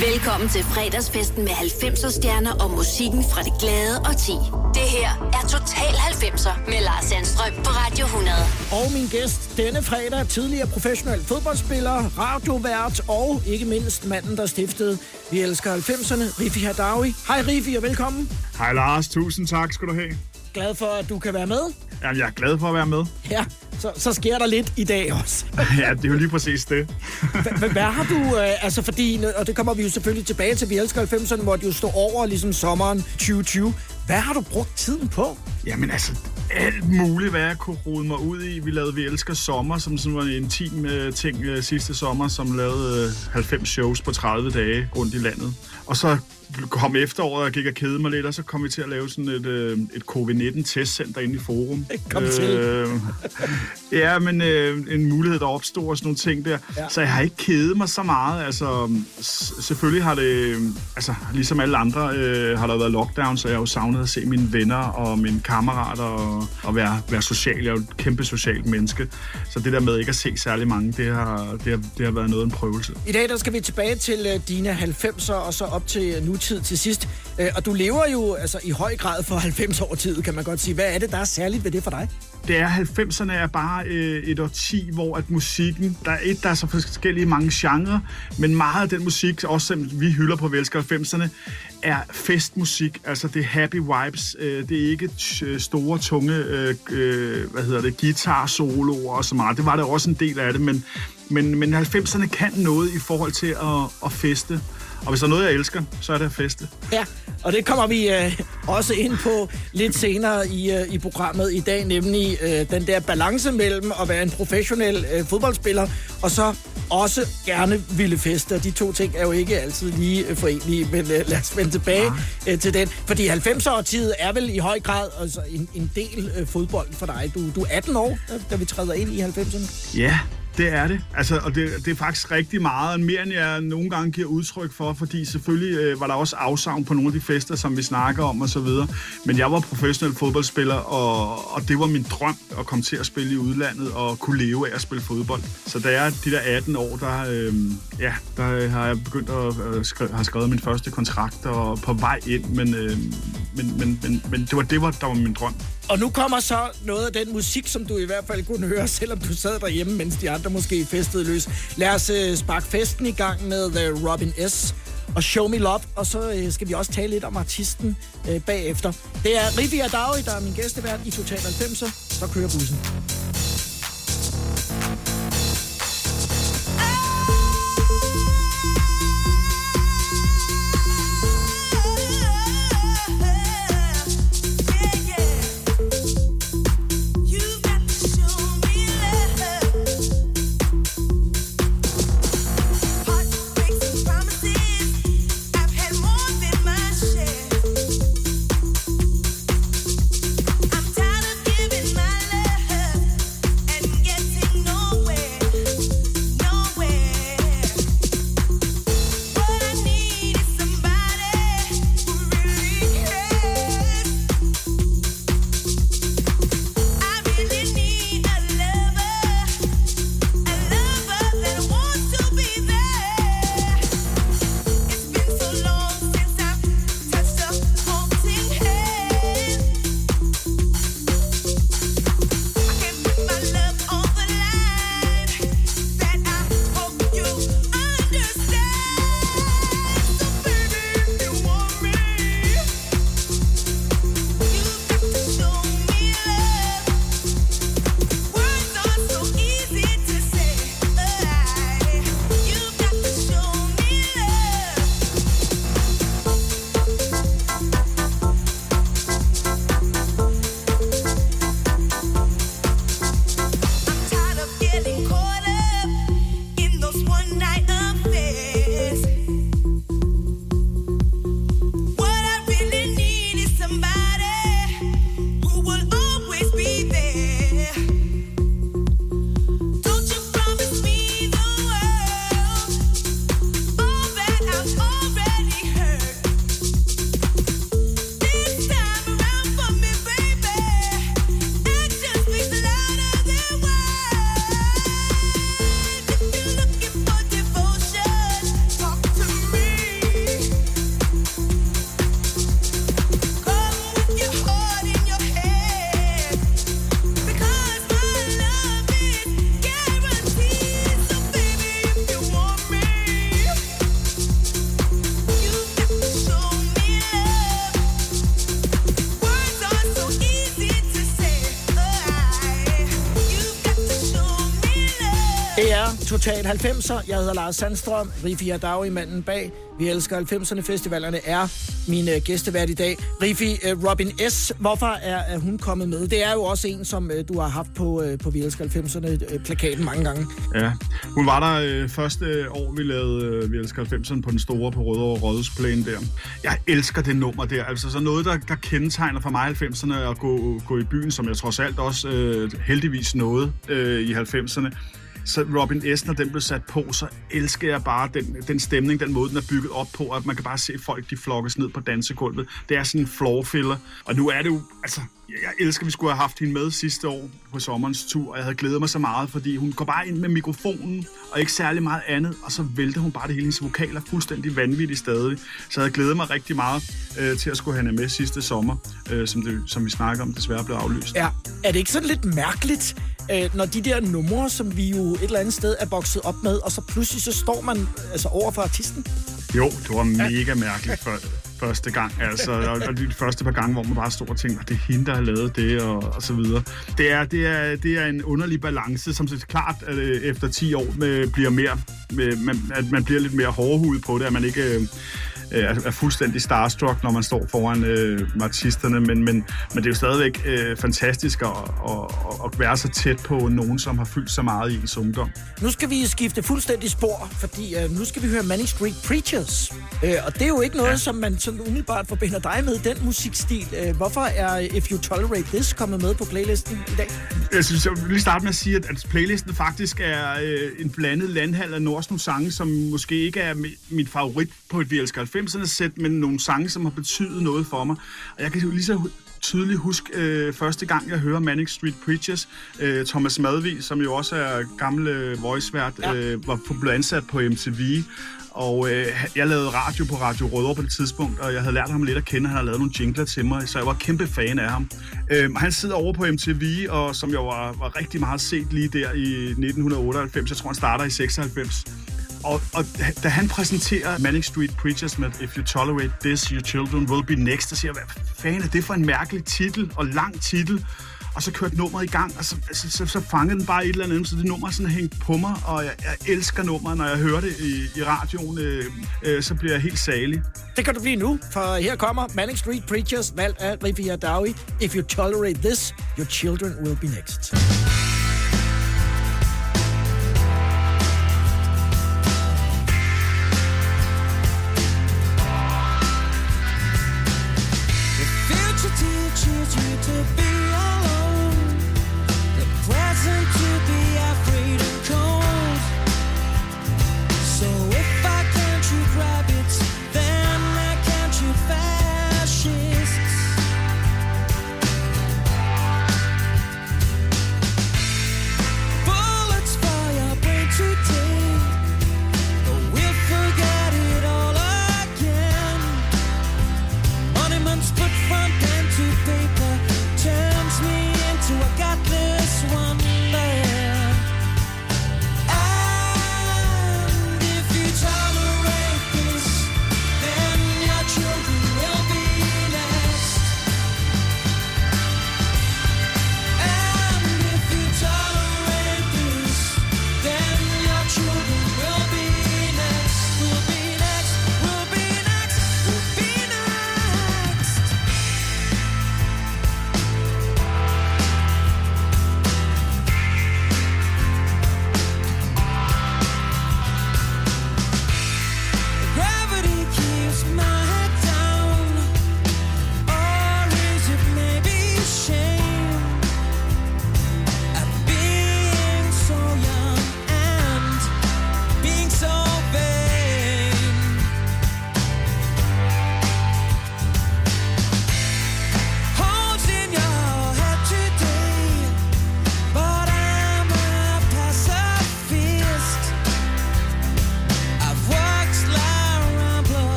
Velkommen til fredagsfesten med 90'er stjerner og musikken fra det glade og ti. Det her er Total 90'er med Lars Sandstrøm på Radio 100. Og min gæst denne fredag, tidligere professionel fodboldspiller, radiovært og ikke mindst manden, der stiftede Vi elsker 90'erne, Rifi Hadawi. Hej Rifi og velkommen. Hej Lars, tusind tak skal du have. Glad for, at du kan være med. Jamen, jeg er glad for at være med. Ja, så, så sker der lidt i dag også. ja, det er jo lige præcis det. Hvad, hvad har du, øh, altså fordi, og det kommer vi jo selvfølgelig tilbage til, vi elsker 90'erne, hvor det jo står over ligesom sommeren 2020. Hvad har du brugt tiden på? Jamen altså, alt muligt, hvad jeg kunne rode mig ud i. Vi lavede Vi Elsker Sommer, som sådan var en intim uh, ting uh, sidste sommer, som lavede uh, 90 shows på 30 dage rundt i landet. Og så kom efteråret og gik og kede mig lidt, og så kom vi til at lave sådan et, øh, et covid-19-testcenter inde i Forum. Kom til. Øh, ja, men øh, en mulighed, der opstod og sådan nogle ting der. Ja. Så jeg har ikke kedet mig så meget. Altså, selvfølgelig har det, altså ligesom alle andre, øh, har der været lockdown, så jeg har jo savnet at se mine venner og mine kammerater og, og være, være social. Jeg er jo et kæmpe socialt menneske. Så det der med ikke at se særlig mange, det har, det har, det har været noget af en prøvelse. I dag der skal vi tilbage til uh, dine 90'er og så op til nu nutid til sidst. Øh, og du lever jo altså i høj grad for 90 år tid, kan man godt sige. Hvad er det, der er særligt ved det for dig? Det er, 90'erne er bare øh, et årti, hvor at musikken, der er et, der er så forskellige mange genrer, men meget af den musik, også som vi hylder på Velsker 90'erne, er festmusik, altså det er happy vibes, øh, det er ikke t- store, tunge, øh, øh, hvad hedder det, guitar soloer og så meget. Det var der også en del af det, men, men, men 90'erne kan noget i forhold til at, at feste. Og hvis der er noget, jeg elsker, så er det at feste. Ja, og det kommer vi øh, også ind på lidt senere i, øh, i programmet i dag, nemlig øh, den der balance mellem at være en professionel øh, fodboldspiller, og så også gerne ville feste. De to ting er jo ikke altid lige øh, forenlige, men øh, lad os vende tilbage øh, til den. Fordi 90'er-årtiet er vel i høj grad altså, en, en del øh, fodbold for dig. Du, du er 18 år, da vi træder ind i 90'erne. Ja, det er det. Altså, og det, det er faktisk rigtig meget, mere end jeg nogle gange giver udtryk for, fordi selvfølgelig øh, var der også afsavn på nogle af de fester, som vi snakker om og så videre. Men jeg var professionel fodboldspiller, og, og det var min drøm at komme til at spille i udlandet og kunne leve af at spille fodbold. Så da jeg er de der 18 år, der, øh, ja, der har jeg begyndt at øh, skrive, har skrevet min første kontrakt og på vej ind, men, øh, men, men, men, men det var det, var, der var min drøm. Og nu kommer så noget af den musik, som du i hvert fald kunne høre, selvom du sad derhjemme, mens de andre måske festede løs. Lad os uh, sparke festen i gang med uh, Robin S. og Show Me Love, og så uh, skal vi også tale lidt om artisten uh, bagefter. Det er Rivi Adawi, der er min gæstevært i Total 90'er. Så kører bussen. Total 90'er. Jeg hedder Lars Sandstrøm, Rifi Hadawi, manden bag. Vi elsker 90'erne. Festivalerne er min øh, gæstevært i dag. Rifi, øh, Robin S., hvorfor er, er hun kommet med? Det er jo også en, som øh, du har haft på, på Vi elsker 90'erne-plakaten mange gange. Ja, hun var der første år, vi lavede Vi elsker 90'erne på den store på Rødovre Rådhusplæne der. Jeg elsker det nummer der. Altså så noget, der, der kendetegner for mig 90'erne at gå, gå i byen, som jeg trods alt også heldigvis nåede i 90'erne så Robin S., når den blev sat på, så elsker jeg bare den, den stemning, den måde, den er bygget op på, at man kan bare se folk, de flokkes ned på dansegulvet. Det er sådan en floor filler. Og nu er det jo, altså, jeg elsker, at vi skulle have haft hende med sidste år på sommerens tur, og jeg havde glædet mig så meget, fordi hun går bare ind med mikrofonen, og ikke særlig meget andet, og så vælter hun bare det hele. Hendes vokaler fuldstændig vanvittigt stadig. Så jeg havde glædet mig rigtig meget øh, til at skulle have hende med sidste sommer, øh, som, det, som vi snakker om, desværre blev aflyst. Ja, er det ikke sådan lidt mærkeligt, øh, når de der numre, som vi jo et eller andet sted er bokset op med, og så pludselig så står man altså over for artisten? Jo, det var mega mærkeligt for, første gang, altså, og de første par gange, hvor man bare stod og tænkte, at det er hende, der har lavet det, og, og så videre. Det er, det, er, det er en underlig balance, som så klart at efter 10 år med, bliver mere, med, man, at man bliver lidt mere hårdhudet på det, at man ikke... Øh, Øh, er, er fuldstændig starstruck, når man står foran øh, artisterne, men, men, men det er jo stadigvæk øh, fantastisk at, at, at være så tæt på nogen, som har fyldt så meget i ens ungdom. Nu skal vi skifte fuldstændig spor, fordi øh, nu skal vi høre Manning Street Preachers, øh, og det er jo ikke noget, ja. som man sådan umiddelbart forbinder dig med, den musikstil. Øh, hvorfor er If You Tolerate This kommet med på playlisten i dag? Jeg synes, jeg vil lige starte med at sige, at, at playlisten faktisk er øh, en blandet landhal af norske sange, som måske ikke er mit favorit på et Vi Elsker 90 90'erne-sæt, men nogle sange, som har betydet noget for mig. Og jeg kan jo lige så tydeligt huske øh, første gang, jeg hører Manic Street Preachers. Øh, Thomas Madvig, som jo også er gamle voicevært, ja. øh, var på, blev ansat på MTV. Og øh, jeg lavede radio på Radio Rødovre på det tidspunkt, og jeg havde lært ham lidt at kende. Han havde lavet nogle jingler til mig, så jeg var kæmpe fan af ham. Øh, han sidder over på MTV, og som jeg var, var rigtig meget set lige der i 1998. Jeg tror, han starter i 96. Og, og da han præsenterer Manic Street Preachers med If you tolerate this, your children will be next, så siger jeg, hvad fanden er det for en mærkelig titel og lang titel? Og så kørte nummeret i gang, og så, altså, så, så, så fangede den bare et eller andet, så det nummer sådan hængt på mig, og jeg, jeg elsker nummeret, når jeg hører det i, i radioen, øh, øh, så bliver jeg helt salig. Det kan du blive nu, for her kommer Manning Street Preachers, valgt af Rifia Dawi. If you tolerate this, your children will be next.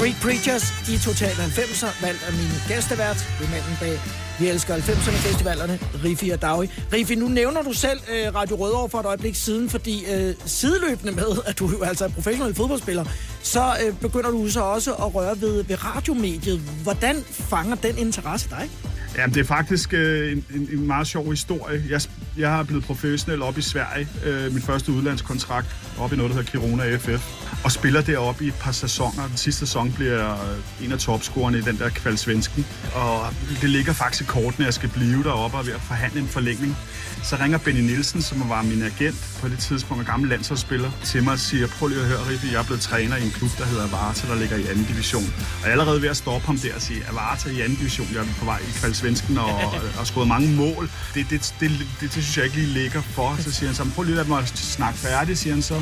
Street Preachers i Total 90'er, valgt af min gæstevært. Det er manden bag Vi elsker 90'erne festivalerne, Rifi og Dagi. Rifi, nu nævner du selv øh, Radio Rødovre for et øjeblik siden, fordi øh, sideløbende med, at du jo altså er professionel fodboldspiller, så øh, begynder du så også at røre ved, ved radiomediet. Hvordan fanger den interesse dig? Ja, det er faktisk øh, en, en, en meget sjov historie. Jeg, jeg har blevet professionel op i Sverige. Øh, min første udlandskontrakt op i noget, der hedder Kiruna FF. Og spiller deroppe i et par sæsoner. Den sidste sæson bliver jeg en af topscorerne i den der kvaldsvensken. Og det ligger faktisk i kortene, at jeg skal blive deroppe og ved at forhandle en forlængning. Så ringer Benny Nielsen, som var min agent på det tidspunkt, en gammel landsholdsspiller, til mig og siger, prøv lige at høre, Riffi, jeg er blevet træner i en klub, der hedder Avarta, der ligger i anden division. Og jeg er allerede ved at stoppe ham der og sige, Avarta i anden division, jeg er på vej i kvaldsvensken og, og skåret mange mål. Det, det, det, det, det, synes jeg ikke lige ligger for. Så siger han så, prøv lige at mig snakke færdig, siger han så.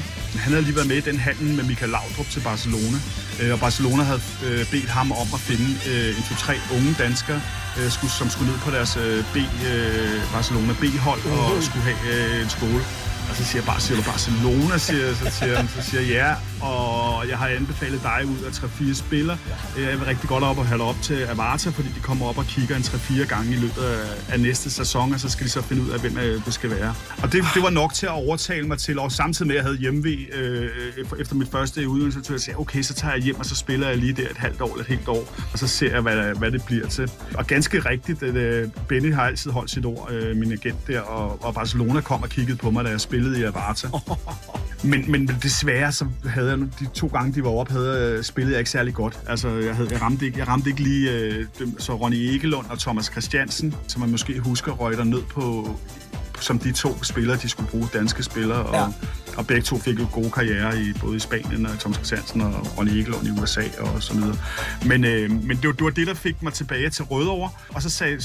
Han havde lige været med i den handel med Michael Laudrup til Barcelona. Øh, og Barcelona havde øh, bedt ham om at finde øh, en to-tre unge danskere, som skulle ned på deres B, Barcelona B-hold og skulle have en skole. Og så siger jeg bare, siger du Barcelona, siger, så siger han, så siger jeg ja, og jeg har anbefalet dig ud af 3-4 spillere. Jeg vil rigtig godt op og have op til Avarta, fordi de kommer op og kigger en 3-4 gange i løbet af næste sæson, og så skal de så finde ud af, hvem det skal være. Og det, det var nok til at overtale mig til, og samtidig med, at jeg havde hjemve øh, efter mit første uddannelse, så jeg sagde, okay, så tager jeg hjem, og så spiller jeg lige der et halvt år eller et helt år, og så ser jeg, hvad, hvad det bliver til. Og ganske rigtigt, at øh, Benny har altid holdt sit ord, øh, min agent der, og, og Barcelona kom og kiggede på mig, da jeg spillede i Avarta. Men, men desværre, så havde jeg de to gange, de var oppe, havde øh, spillet jeg ikke særlig godt. Altså, jeg, havde, jeg, ramte, ikke, jeg ramte ikke lige øh, dem, så Ronny Egelund og Thomas Christiansen, som man måske husker, røg der ned på, som de to spillere, de skulle bruge, danske spillere. Og, ja. Og begge to fik jo gode karriere i både i Spanien og Thomas Christiansen og Ronny Egelund i USA og så videre. Men, øh, men det, var, det var det, der fik mig tilbage til Rødovre. Og så sagde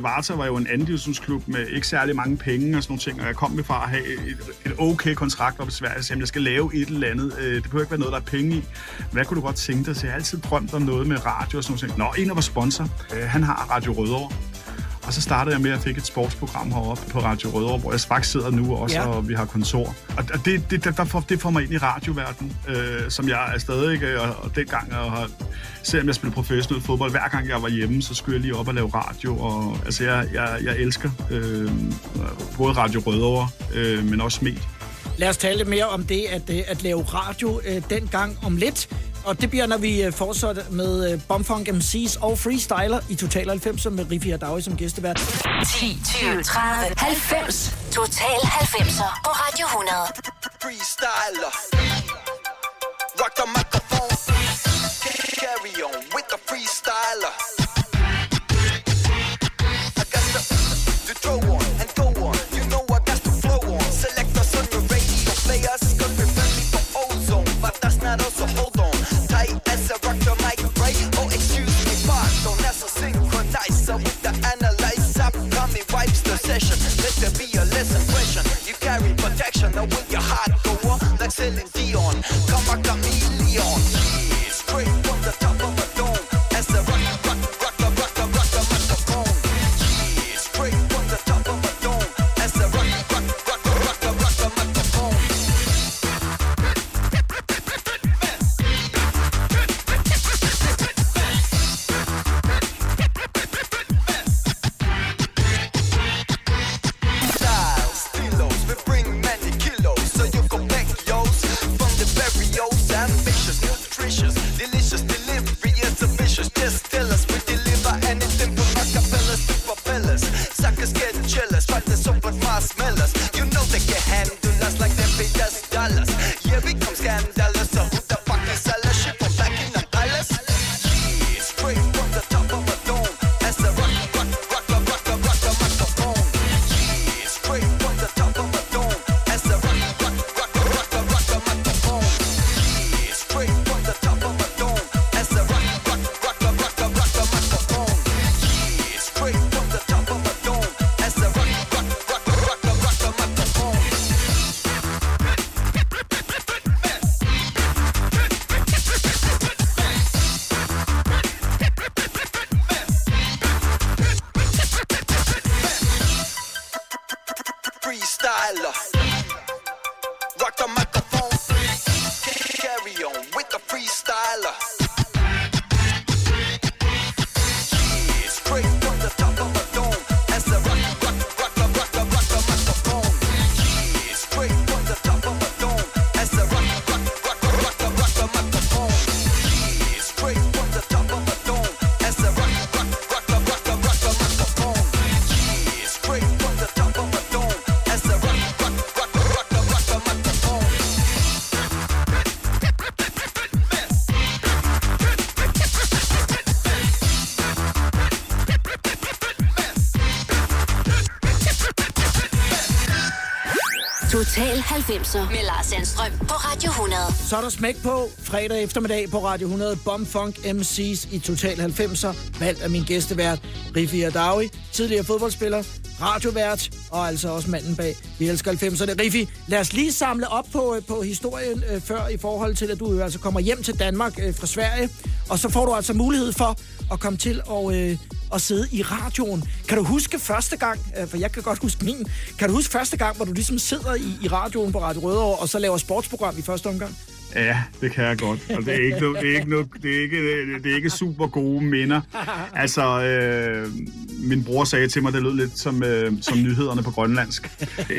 Varta var jo en anden divisionsklub med ikke særlig mange penge og sådan nogle ting, og jeg kom med fra at have et, et okay kontrakt op i Sverige, så jeg skal lave et eller andet. Øh, det behøver ikke være noget, der er penge i. Hvad kunne du godt tænke dig? Så jeg har altid drømt om noget med radio og sådan noget. Nå, en af vores sponsor, øh, han har Radio Rødovre. Og så startede jeg med at fik et sportsprogram heroppe på Radio Rødovre, hvor jeg faktisk sidder nu også, ja. og vi har kontor. Og det, det, der får, det får mig ind i radioverdenen, øh, som jeg er stadig, og, og dengang, og har, selvom jeg spiller professionel fodbold, hver gang jeg var hjemme, så skulle jeg lige op og lave radio. Og, altså, jeg, jeg, jeg elsker øh, både Radio Rødovre, øh, men også med. Lad os tale lidt mere om det at, øh, at lave radio øh, dengang om lidt. Og det bliver, når vi øh, fortsætter med uh, Bumfunk MC's og Freestyler i Total 90 med Riffi Hadawi som gæstevært. 10, 20, 30, 90. Total 90'er på Radio 100. Freestyler. Rock the microphone. Carry on with the freestyler. Rock the microphone. Carry on with the freestyler. 90'er med Lars Sandstrøm på Radio 100. Så er der smæk på fredag eftermiddag på Radio 100. Bomfunk MC's i Total 90'er. Valgt af min gæstevært, Rifi Adawi. Tidligere fodboldspiller, radiovært og altså også manden bag Vi elsker 90'erne. Rifi, lad os lige samle op på, øh, på historien øh, før i forhold til, at du altså kommer hjem til Danmark øh, fra Sverige. Og så får du altså mulighed for at komme til og, øh, at sidde i radioen. Kan du huske første gang, øh, for jeg kan godt huske min, kan du huske første gang, hvor du ligesom sidder i, i radioen på Radio Rødovre, og så laver sportsprogram i første omgang? Ja, det kan jeg godt. Og det er ikke, det er ikke, det er ikke, det er ikke super gode minder. Altså, øh, min bror sagde til mig, det lød lidt som, øh, som nyhederne på grønlandsk.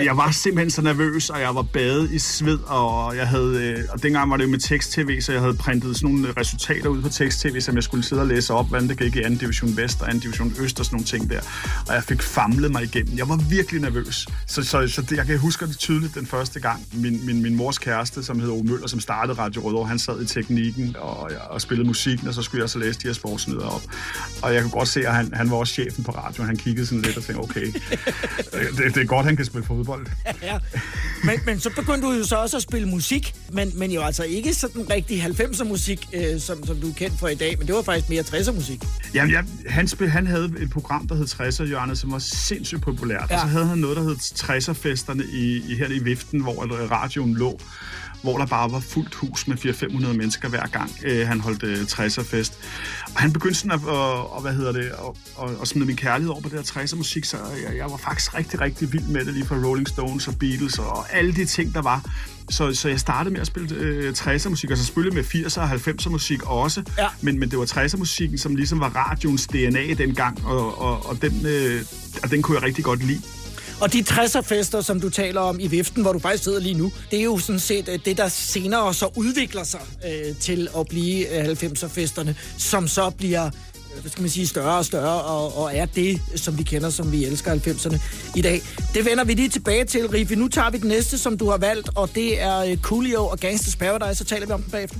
Jeg var simpelthen så nervøs, og jeg var badet i sved, og jeg havde, øh, og dengang var det jo med tekst-tv, så jeg havde printet sådan nogle øh, resultater ud på tekst-tv, som jeg skulle sidde og læse op, hvordan det gik i 2. division Vest og 2. division Øst og sådan nogle ting der. Og jeg fik famlet mig igennem. Jeg var virkelig nervøs. Så, så, så det, jeg kan huske det tydeligt den første gang. Min, min, min mors kæreste, som hedder Ove Møller, som startede Radio Rødovre, han sad i teknikken og, og spillede musikken, og så skulle jeg så læse de her sportsnyder op. Og jeg kunne godt se, at han, han var også chefen på radioen. Han kiggede sådan lidt og tænkte, okay, det, det er godt, han kan spille fodbold. ja. men, men så begyndte du jo så også at spille musik, men, men jo altså ikke sådan rigtig 90'er musik, øh, som, som du er kendt for i dag, men det var faktisk mere 60'er musik. Jamen, jeg, han, spil, han havde et program, der hed 60'er Hjørnet, som var sindssygt populært. Ja. Og så havde han noget, der hed 60'er-festerne i, i, her i Viften, hvor radioen lå hvor der bare var fuldt hus med 400-500 mennesker hver gang, øh, han holdt øh, 60'er-fest. Og han begyndte sådan at, og, og, hvad hedder det, og, og, og smide min kærlighed over på det her 60'er-musik, så jeg, jeg var faktisk rigtig, rigtig vild med det, lige fra Rolling Stones og Beatles og alle de ting, der var. Så, så jeg startede med at spille øh, 60'er musik, og så selvfølgelig med 80'er og 90'er musik også. Ja. Men, men det var 60'er musikken, som ligesom var radioens DNA dengang, og, og, og, den, øh, og den kunne jeg rigtig godt lide. Og de 60'er-fester, som du taler om i viften, hvor du faktisk sidder lige nu, det er jo sådan set øh, det, der senere så udvikler sig øh, til at blive øh, 90'er-festerne, som så bliver øh, hvad skal man sige, større og større, og, og er det, som vi kender, som vi elsker 90'erne i dag. Det vender vi lige tilbage til, Rifi. Nu tager vi den næste, som du har valgt, og det er Coolio og Gangsters Paradise, så taler vi om den bagefter.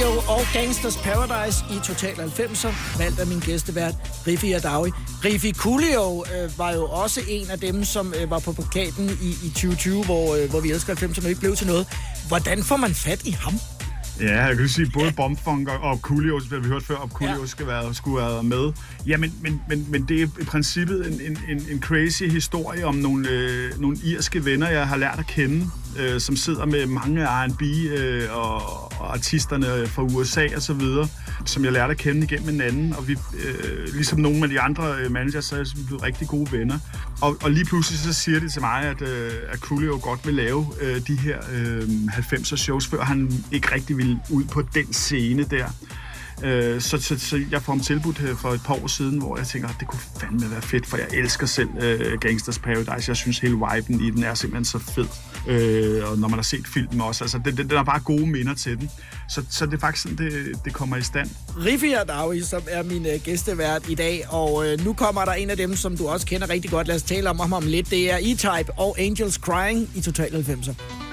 Coolio og Gangsters Paradise i Total 90'er, valgt af min gæstevært, Rifi Adawi. Rifi Coolio øh, var jo også en af dem, som øh, var på plakaten i, i 2020, hvor, øh, hvor vi elsker 90'erne ikke blev til noget. Hvordan får man fat i ham? Ja, jeg kan sige, både Bombfunk og, Coolio, som vi hørte før, og Coolio ja. skal være, skulle være med. Ja, men, men, men, men det er i princippet en, en, en, en crazy historie om nogle, øh, nogle irske venner, jeg har lært at kende, øh, som sidder med mange R&B øh, og, og artisterne fra USA og så videre, som jeg lærte at kende igennem en anden. Og vi, øh, ligesom nogle af de andre øh, managers, så er vi blevet rigtig gode venner. Og, og lige pludselig så siger de til mig, at, øh, at Coolio godt vil lave øh, de her øh, 90'er shows, før han ikke rigtig ville ud på den scene der. Øh, så, så, så jeg får ham tilbudt her for et par år siden, hvor jeg tænker, at det kunne fandme være fedt, for jeg elsker selv øh, Gangsters Paradise. Jeg synes, hele viben i den er simpelthen så fed. Øh, og når man har set filmen også, altså den, den, den har bare gode minder til den. Så, så det er faktisk sådan, det, det kommer i stand. Riffi Ardawi, som er min øh, gæstevært i dag, og øh, nu kommer der en af dem, som du også kender rigtig godt. Lad os tale om ham om lidt. Det er E-Type og Angels Crying i Total 90'er.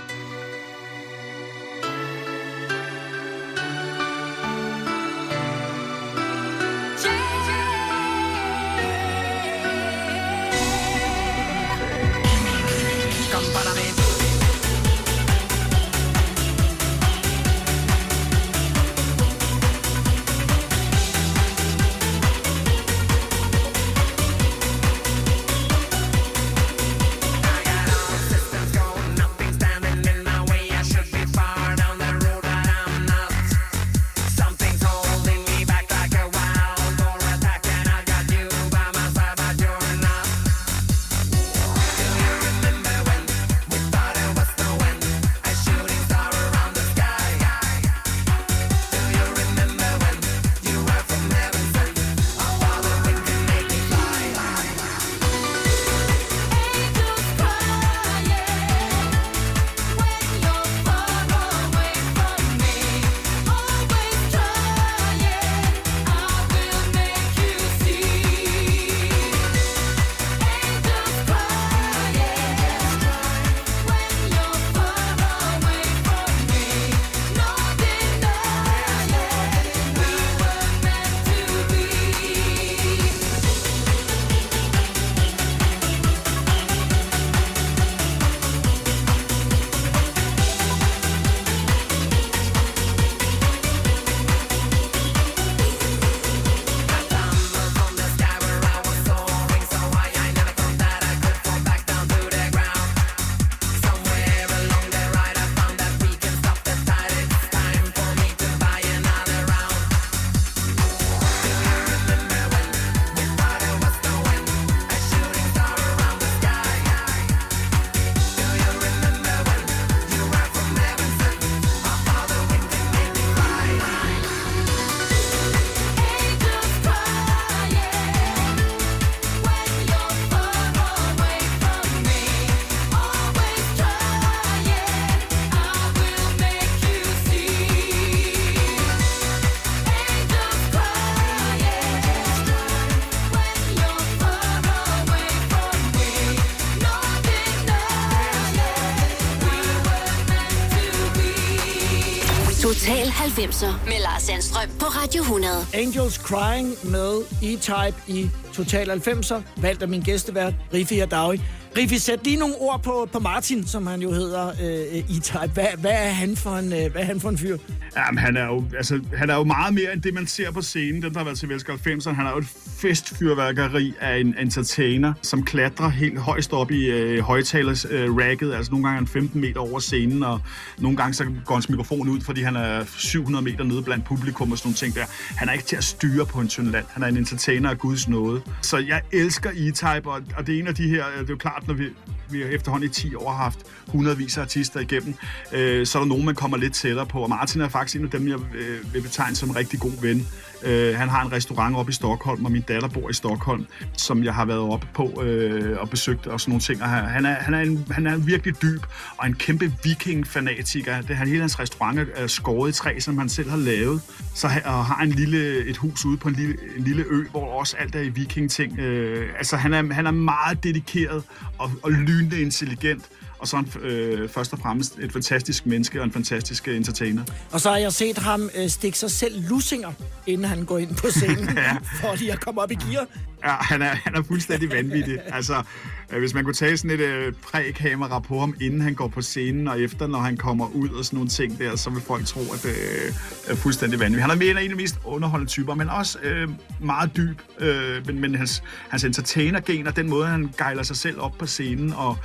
90'er med Lars Sandstrøm på Radio 100. Angels Crying med E-Type i Total 90'er, valgt af min gæstevært, Riffi Ardawi. Riffi, sæt lige nogle ord på, på Martin, som han jo hedder, øh, i type. Hvad, hvad, er han for en, øh, hvad er han for en fyr? Jamen, han er, jo, altså, han er jo meget mere end det, man ser på scenen. Den, der har været til Velsker 90'erne. Han er jo et festfyrværkeri af en entertainer, som klatrer helt højst op i øh, højtalers øh, racket. Altså nogle gange er han 15 meter over scenen, og nogle gange så går hans mikrofon ud, fordi han er 700 meter nede blandt publikum og sådan nogle ting der. Han er ikke til at styre på en tynd land. Han er en entertainer af Guds nåde. Så jeg elsker E-Type, og, og det er en af de her, øh, det er jo klart, når vi, vi efterhånden i 10 år haft hundredvis af artister igennem, øh, så er der nogen, man kommer lidt tættere på. Og Martin er faktisk en af dem, jeg øh, vil betegne som en rigtig god ven. Øh, han har en restaurant oppe i Stockholm, og min datter bor i Stockholm, som jeg har været oppe på øh, og besøgt og sådan nogle ting. Og han, han, er, han, er en, han er virkelig dyb og en kæmpe viking-fanatiker. Det, han, hele hans restaurant er skåret i træ, som han selv har lavet. Så og har en lille, et hus ude på en lille, en lille ø, hvor også alt er i viking-ting. Øh, altså, han er, han er meget dedikeret og, og lynende intelligent og så er han øh, først og fremmest et fantastisk menneske og en fantastisk øh, entertainer. Og så har jeg set ham øh, stikke sig selv lussinger, inden han går ind på scenen, ja. for lige at komme op i gear. Ja, han er, han er fuldstændig vanvittig. Altså, hvis man kunne tage sådan et øh, præ-kamera på ham, inden han går på scenen, og efter, når han kommer ud og sådan nogle ting der, så vil folk tro, at det øh, er fuldstændig vanvittigt. Han er mere en af de mest underholdende typer, men også øh, meget dyb. Øh, men, men hans, hans entertainer-gen og den måde, han gejler sig selv op på scenen, og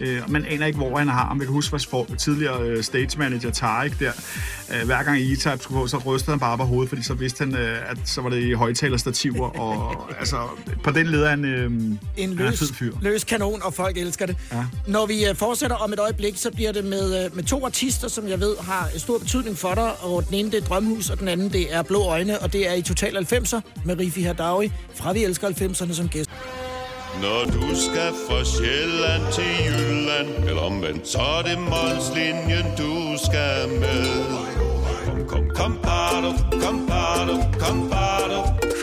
øh, man aner ikke, hvor han har ham. Jeg kan huske vores for, tidligere øh, stage manager, Tarek, der. Øh, hver gang E-Type skulle på, så rystede han bare på hovedet, fordi så vidste han, øh, at så var det i højtalerstativer, og altså, på den leder han, øh, En han er en løs, fed fyr. løs kanon, og folk elsker det. Ja. Når vi øh, fortsætter om et øjeblik, så bliver det med, øh, med to artister, som jeg ved har stor betydning for dig. Og den ene det er Drømhus, og den anden det er Blå Øjne, og det er i Total 90'er med Rifi Hardawi fra Vi Elsker 90'erne som gæst. Når du skal fra Sjælland til Jylland Eller omvendt, så er det Molslinjen, du skal med Kom, kom, kom, bado, kom, bado, kom, bado.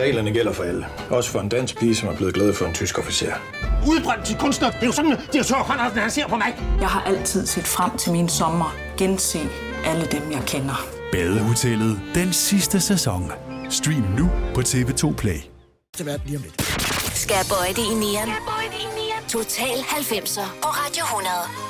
Reglerne gælder for alle. Også for en dansk pige, som er blevet glad for en tysk officer. Udbrændt til kunstner. Det er jo sådan, direktør Conradsen, han ser på mig. Jeg har altid set frem til min sommer. Gense alle dem, jeg kender. Badehotellet den sidste sæson. Stream nu på TV2 Play. Til hvert lige om lidt. Skal det i nieren? Total 90'er på Radio 100.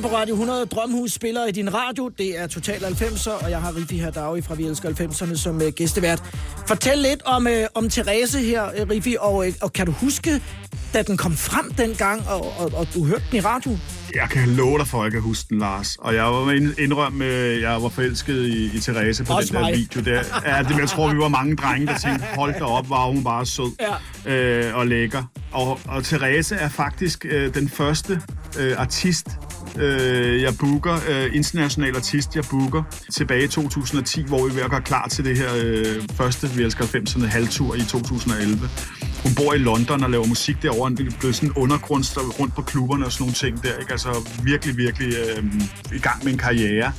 Fredag på Radio 100, Drømhus spiller i din radio. Det er Total 90'er, og jeg har Riffi Hadaoui fra Vi Elsker 90'erne som uh, gæstevært. Fortæl lidt om, uh, om Therese her, uh, Riffi, og, uh, og kan du huske, da den kom frem dengang, og, og, og du hørte den i radio? Jeg kan love dig for, at jeg kan huske den, Lars. Og jeg var ind- indrømme, at jeg var forelsket i, i Therese på Også den der mig. video der. Ja, det, jeg tror, vi var mange drenge, der tænkte, hold da op, var hun bare sød ja. øh, og lækker. Og, og Therese er faktisk øh, den første øh, artist, øh, jeg booker, øh, international artist, jeg booker, tilbage i 2010, hvor vi er ved at gøre klar til det her øh, første Vi Elsker 90'erne halvtur i 2011. Hun bor i London og laver musik derovre. Hun er blevet sådan undergrunds rundt på klubberne og sådan nogle ting der. Ikke? Altså virkelig, virkelig øh, i gang med en karriere.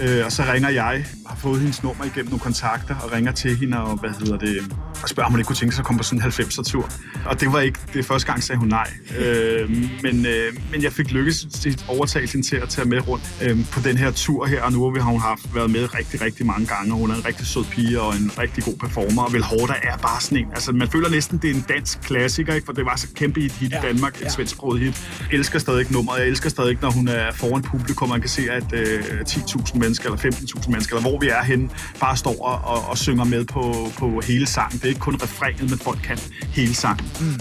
Øh, og så ringer jeg, har fået hendes nummer igennem nogle kontakter, og ringer til hende og, hvad hedder det, og spørger, om hun ikke kunne tænke sig at komme på sådan en 90'er-tur. Og det var ikke det første gang, sagde hun nej. Øh, men, øh, men jeg fik lykkes til overtale hende til at tage med rundt øh, på den her tur her, og nu har hun haft været med rigtig, rigtig mange gange, og hun er en rigtig sød pige og en rigtig god performer, og Vel Hårda er bare sådan en, altså man føler næsten, det er en dansk klassiker, ikke? for det var så kæmpe et hit ja, i Danmark, et ja. svensksproget hit. Jeg elsker stadig nummeret, jeg elsker stadig, når hun er foran publikum, man kan se, at øh, 10.000 mennesker, eller 15.000 mennesker, eller hvor vi er henne, bare står og, og, og synger med på, på hele sangen. Det er ikke kun refrænet, men folk kan hele sangen. Mm.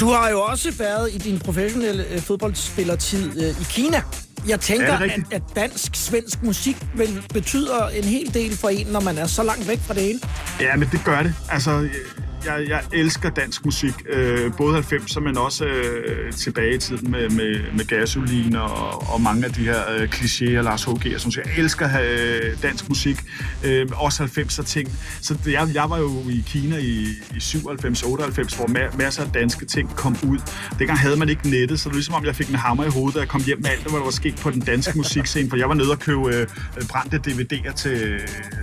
Du har jo også været i din professionelle øh, fodboldspillertid øh, i Kina. Jeg tænker, er at, at dansk-svensk musik vel betyder en hel del for en, når man er så langt væk fra det hele. Ja, men det gør det. Altså, jeg, jeg elsker dansk musik. Øh, både 90'er, men også øh, tilbage i tiden med, med, med gasolin og, og mange af de her øh, klichéer, Lars H.G. og sådan noget. Jeg elsker øh, dansk musik. Øh, også 90'er ting. Så det, jeg, jeg var jo i Kina i, i 97, 98, hvor ma- masser af danske ting kom ud. Dengang havde man ikke nettet, så det var ligesom om jeg fik en hammer i hovedet, da jeg kom hjem med alt, hvad der var sket på den danske musikscene. For jeg var nede og købe øh, brændte DVD'er til,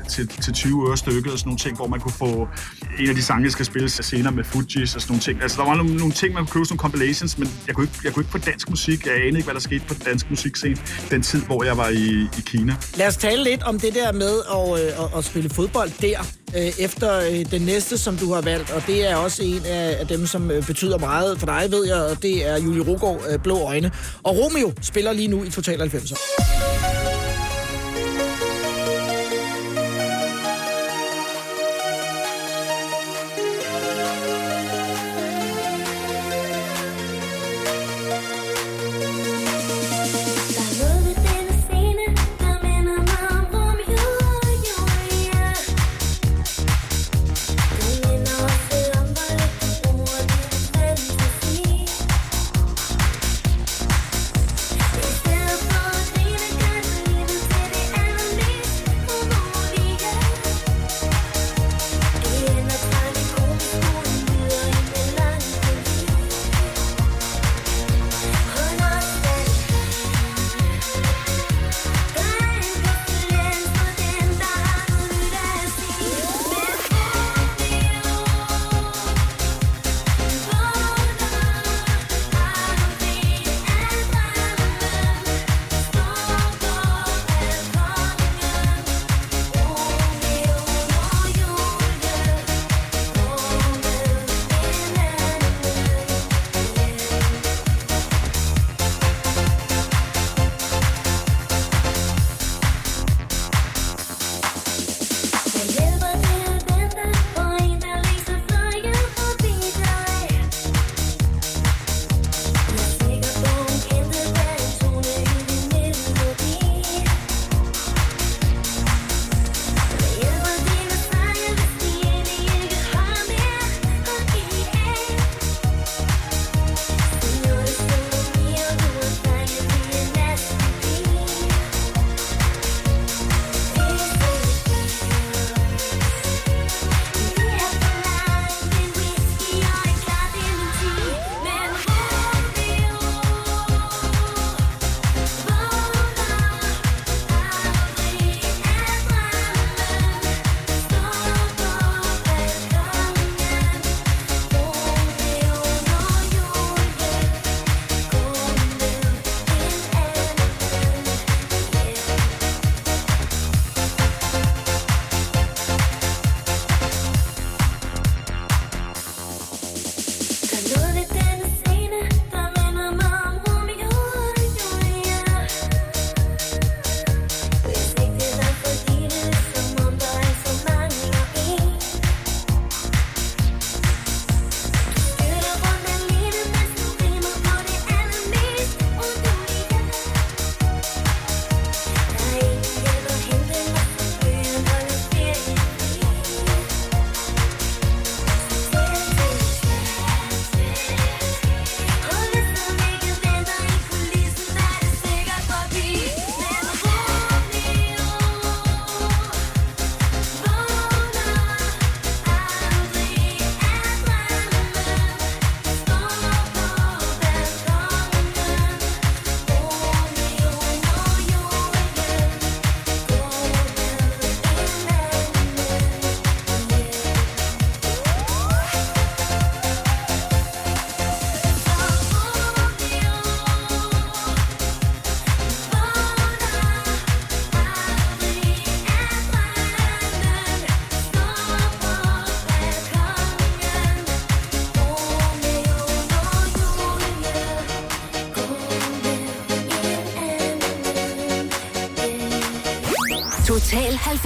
til, til 20 øre stykket og sådan nogle ting, hvor man kunne få en af de sange, der skal spille senere med Fujis og sådan nogle ting. Altså, der var nogle, nogle ting, man kunne købe, sådan nogle compilations, men jeg kunne, ikke, jeg kunne ikke få dansk musik. Jeg anede ikke, hvad der skete på den danske musikscene den tid, hvor jeg var i, i Kina. Lad os tale lidt om det der med at, øh, at, at spille fodbold der, øh, efter øh, den næste, som du har valgt, og det er også en af, dem, som øh, betyder meget for dig, ved jeg, og det er Julie Rugård, Blå Øjne. Og Romeo spiller lige nu i Total 90'er.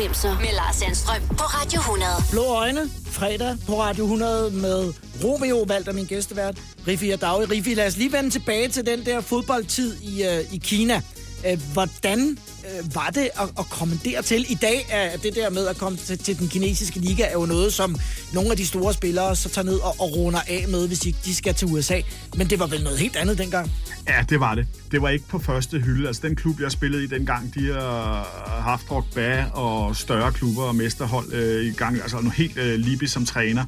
90'er med Lars Sandstrøm på Radio 100. Blå øjne, fredag på Radio 100 med Romeo, valgt af min gæstevært, Riffi og Dag. Riffi, lad os lige vende tilbage til den der fodboldtid i, uh, i Kina. Uh, hvordan uh, var det at, at komme dertil? I dag er det der med at komme til, til den kinesiske liga er jo noget, som nogle af de store spillere så tager ned og, og runder af med, hvis ikke de skal til USA. Men det var vel noget helt andet dengang? Ja, det var det. Det var ikke på første hylde. Altså, den klub, jeg spillede i dengang, de har haft Drogba og større klubber og mesterhold øh, i gang. Altså, nu helt øh, Libi som træner.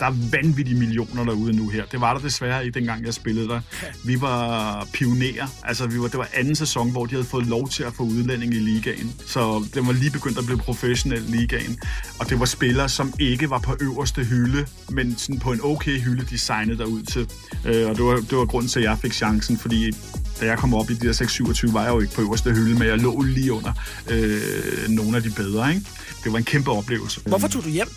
Der er vanvittige millioner derude nu her. Det var der desværre ikke dengang, jeg spillede der. Vi var pionerer. Altså, vi var, det var anden sæson, hvor de havde fået lov til at få udlænding i ligaen. Så den var lige begyndt at blive professionel ligaen. Og det var spillere, som ikke var på øverste hylde, men sådan på en okay hylde, de signede derud til. Øh, og det var, det var grunden til, at jeg fik chancen, fordi da jeg kom op i de der 6-27, var jeg jo ikke på øverste hylde, men jeg lå lige under øh, nogle af de bedre. Ikke? Det var en kæmpe oplevelse. Hvorfor tog du hjem?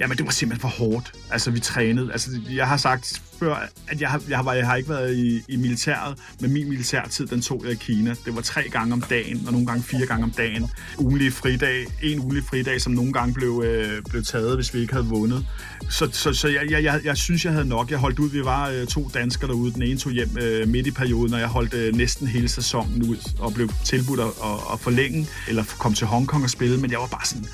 Jamen, det var simpelthen for hårdt. Altså, vi trænede. Altså, jeg har sagt før, at jeg har, jeg har, jeg har ikke været i, i militæret, men min militærtid, den tog jeg i Kina. Det var tre gange om dagen, og nogle gange fire gange om dagen. Ugenlig fridag, en ugenlig fridag, som nogle gange blev, øh, blev taget, hvis vi ikke havde vundet. Så, så, så jeg, jeg, jeg, jeg synes, jeg havde nok. Jeg holdt ud. Vi var øh, to danskere derude. Den ene tog hjem øh, midt i perioden, og jeg holdt øh, næsten hele sæsonen ud og blev tilbudt at, at, at forlænge, eller komme til Hongkong og spille, men jeg var bare sådan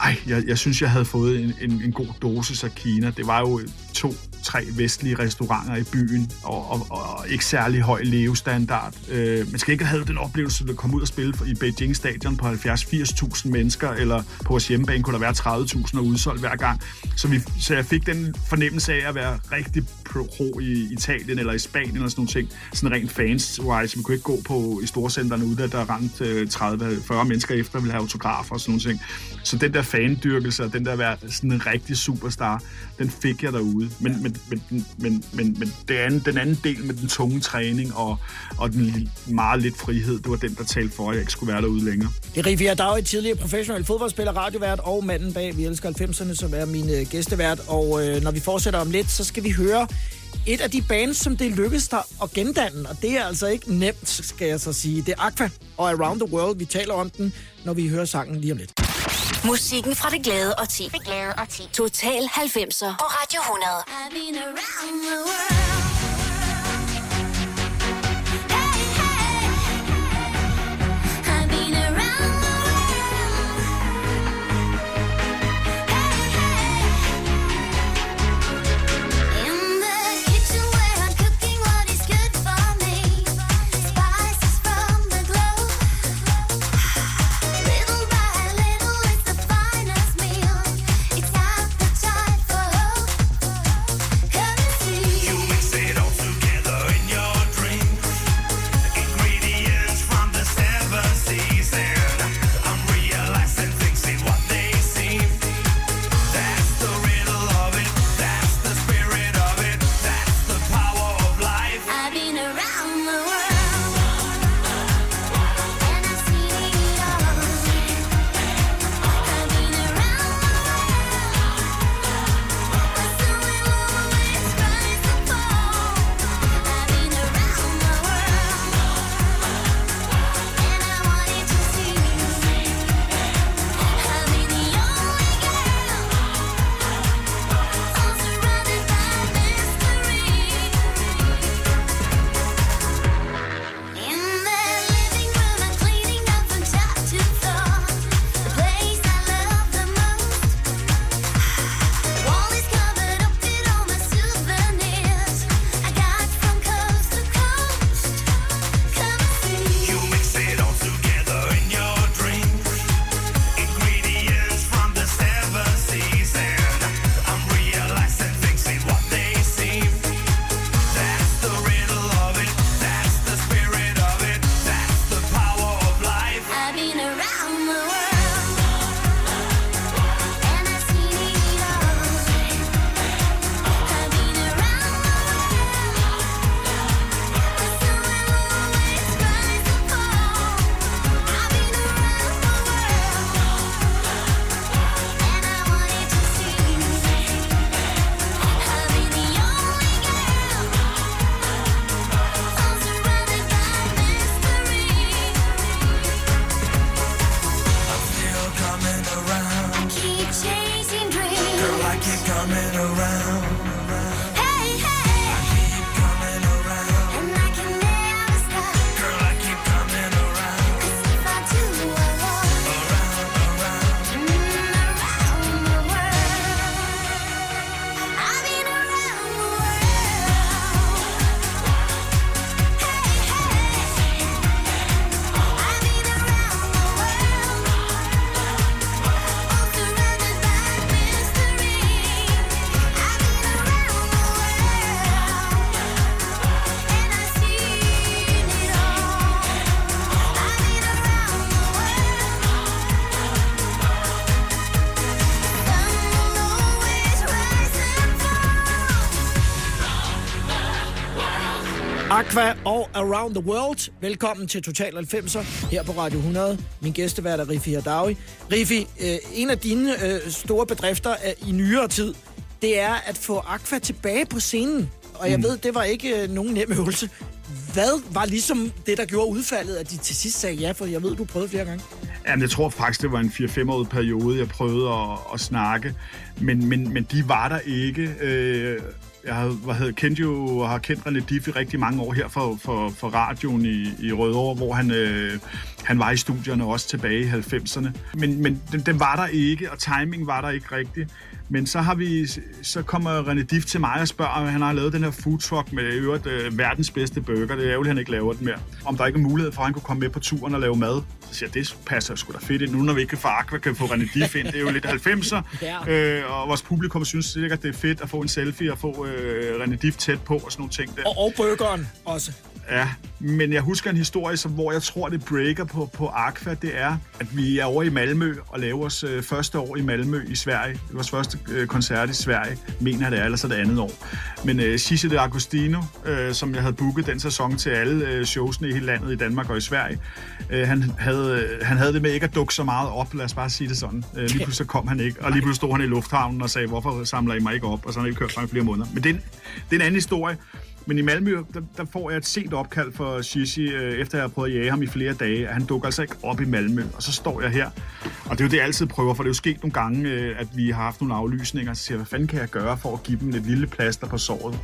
ej, jeg, jeg synes, jeg havde fået en, en, en god dosis af Kina. Det var jo to, tre vestlige restauranter i byen, og, og, og ikke særlig høj levestandard. Øh, man skal ikke have den oplevelse at komme ud og spille i Beijing Stadion på 70-80.000 mennesker, eller på vores hjemmebane kunne der være 30.000 og udsolgt hver gang. Så, vi, så jeg fik den fornemmelse af at være rigtig pro i Italien eller i Spanien eller sådan nogle ting. Sådan rent fans-wise. Vi kunne ikke gå på i storcenterne ude, der rent øh, 30-40 mennesker efter ville have autografer og sådan nogle ting. Så den der fandyrkelse og den der være sådan en rigtig superstar, den fik jeg derude. Men, men, men, men, men, men det anden, den anden del med den tunge træning og, og den meget lidt frihed, det var den, der talte for, at jeg ikke skulle være derude længere. Det er Rivia Dag, tidligere professionel fodboldspiller, radiovært og manden bag Vi elsker 90'erne, som er min øh, gæstevært. Og øh, når vi fortsætter om lidt, så skal vi høre et af de bands, som det lykkedes dig at gendanne. Og det er altså ikke nemt, skal jeg så sige. Det er Aqua og Around the World. Vi taler om den, når vi hører sangen lige om lidt. Musikken fra det glade og ti. Total 90'er på Radio 100. I've been around the world. Aqua og Around the World. Velkommen til Total 90'er her på Radio 100. Min gæstevært er Rifi Hadawi. Rifi, øh, en af dine øh, store bedrifter øh, i nyere tid, det er at få Aqua tilbage på scenen. Og jeg Mm. ved, det var ikke øh, nogen nem øvelse. Hvad var ligesom det, der gjorde udfaldet, at de til sidst sagde ja? For jeg ved, du prøvede flere gange. Jamen, jeg tror faktisk, det var en 4-5-årig periode, jeg prøvede at, at snakke. Men, men, men de var der ikke. Øh, jeg havde, hvad hedder, kendte jo og har kendt René Diff i rigtig mange år her for, for, for radioen i, i Rødovre, hvor han, øh, han var i studierne også tilbage i 90'erne. Men, men den, den var der ikke, og timing var der ikke rigtigt. Men så har vi, så kommer René Diff til mig og spørger, om han har lavet den her food truck med øvrigt øh, verdens bedste burger. Det er ærgerligt, han ikke laver den mere. Om der ikke er mulighed for, at han kunne komme med på turen og lave mad. Så siger det passer sgu da fedt ind. Nu når vi ikke kan få Aqua, kan vi få René Diff ind. Det er jo lidt 90'er. Ja. Øh, og vores publikum synes sikkert, det er fedt at få en selfie og få øh, René Diff tæt på og sådan nogle ting der. Og, og burgeren også. Ja, men jeg husker en historie, som, hvor jeg tror, det breaker på, på Aqua, det er, at vi er over i Malmø og laver vores øh, første år i Malmø i Sverige. Det var vores første øh, koncert i Sverige, mener jeg det er, eller så det andet år. Men øh, Sisse de Agostino, øh, som jeg havde booket den sæson til alle øh, showsene i hele landet i Danmark og i Sverige, øh, han, havde, øh, han havde det med ikke at dukke så meget op, lad os bare sige det sådan. Øh, lige pludselig så kom han ikke, og lige pludselig stod han i lufthavnen og sagde, hvorfor samler I mig ikke op? Og så har han ikke kørt fra i flere måneder. Men det er, en, det er en anden historie. Men i Malmø, der, der får jeg et sent opkald for Shishi, øh, efter jeg har prøvet at jage ham i flere dage. at Han dukker altså ikke op i Malmø, og så står jeg her. Og det er jo det, jeg altid prøver, for det er jo sket nogle gange, øh, at vi har haft nogle aflysninger. Så siger hvad fanden kan jeg gøre for at give dem et lille plaster på såret?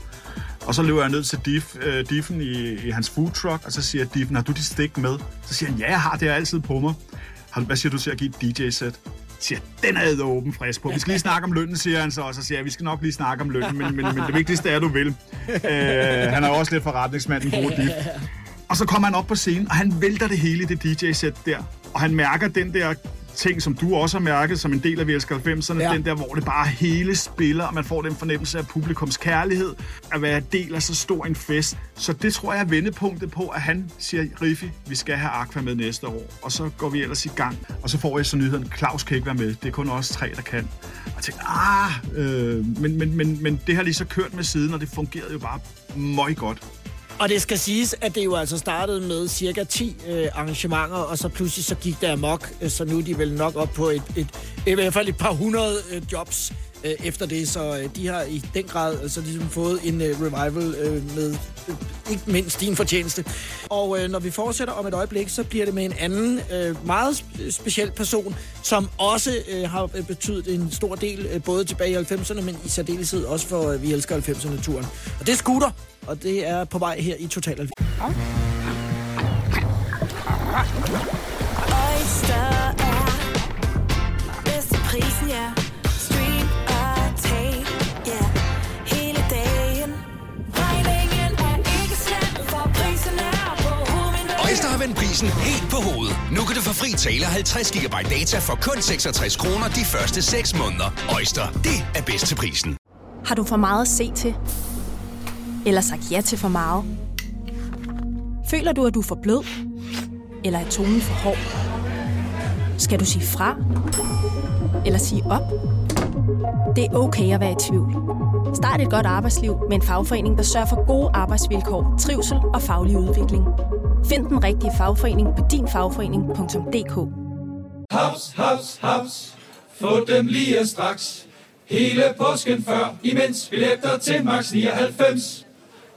Og så løber jeg ned til Diff, øh, Diffen i, i hans food truck, og så siger Diffen, har du dit stik med? Så siger han, ja, jeg har det, jeg altid på mig. Hvad siger du til at give et DJ-sæt? Siger, den er jeg åben frisk på. Vi skal lige snakke om lønnen, siger han så, og så siger jeg, vi skal nok lige snakke om lønnen, men, men, men det vigtigste er, at du vil. Øh, han er også lidt forretningsmand, den gode Diff. Og så kommer han op på scenen, og han vælter det hele det DJ-sæt der. Og han mærker den der ting, som du også har mærket som en del af Vi elsker 90'erne, Ja. den der, hvor det bare hele spiller, og man får den fornemmelse af publikums kærlighed, at være del af så stor en fest. Så det tror jeg er vendepunktet på, at han siger, Riffi, vi skal have Aqua med næste år. Og så går vi ellers i gang. Og så får jeg så nyheden, Claus kan ikke være med. Det er kun os tre, der kan. Og jeg tænkte, ah, øh, men, men, men, men det har lige så kørt med siden, og det fungerede jo bare møg godt. Og det skal siges, at det jo altså startede med cirka 10 øh, arrangementer, og så pludselig så gik det amok, øh, så nu er de vel nok op på et, et, i hvert fald et par hundrede øh, jobs øh, efter det, så øh, de har i den grad altså, ligesom fået en øh, revival øh, med øh, ikke mindst din fortjeneste. Og øh, når vi fortsætter om et øjeblik, så bliver det med en anden øh, meget speciel person, som også øh, har øh, betydet en stor del, øh, både tilbage i 90'erne, men i særdeleshed også for øh, Vi elsker 90'erne-turen. Og det er Scooter, og det er på vej her i Total 90. Oyster er bedst til prisen, ja. Stream og tag, ja. Hele dagen. Regningen er ikke slem, for prisen er på hovedet. Øjster har vendt prisen helt på hovedet. Nu kan du få fri tale 50 GB data for kun 66 kroner de første 6 måneder. Øjster, det er bedst til prisen. Har du for meget at se til? Eller sagt ja til for meget? Føler du, at du er for blød? Eller er tonen for hård? Skal du sige fra? Eller sige op? Det er okay at være i tvivl. Start et godt arbejdsliv med en fagforening, der sørger for gode arbejdsvilkår, trivsel og faglig udvikling. Find den rigtige fagforening på dinfagforening.dk Haps, haps, haps. Få dem lige straks. Hele påsken før, imens billetter til max 99.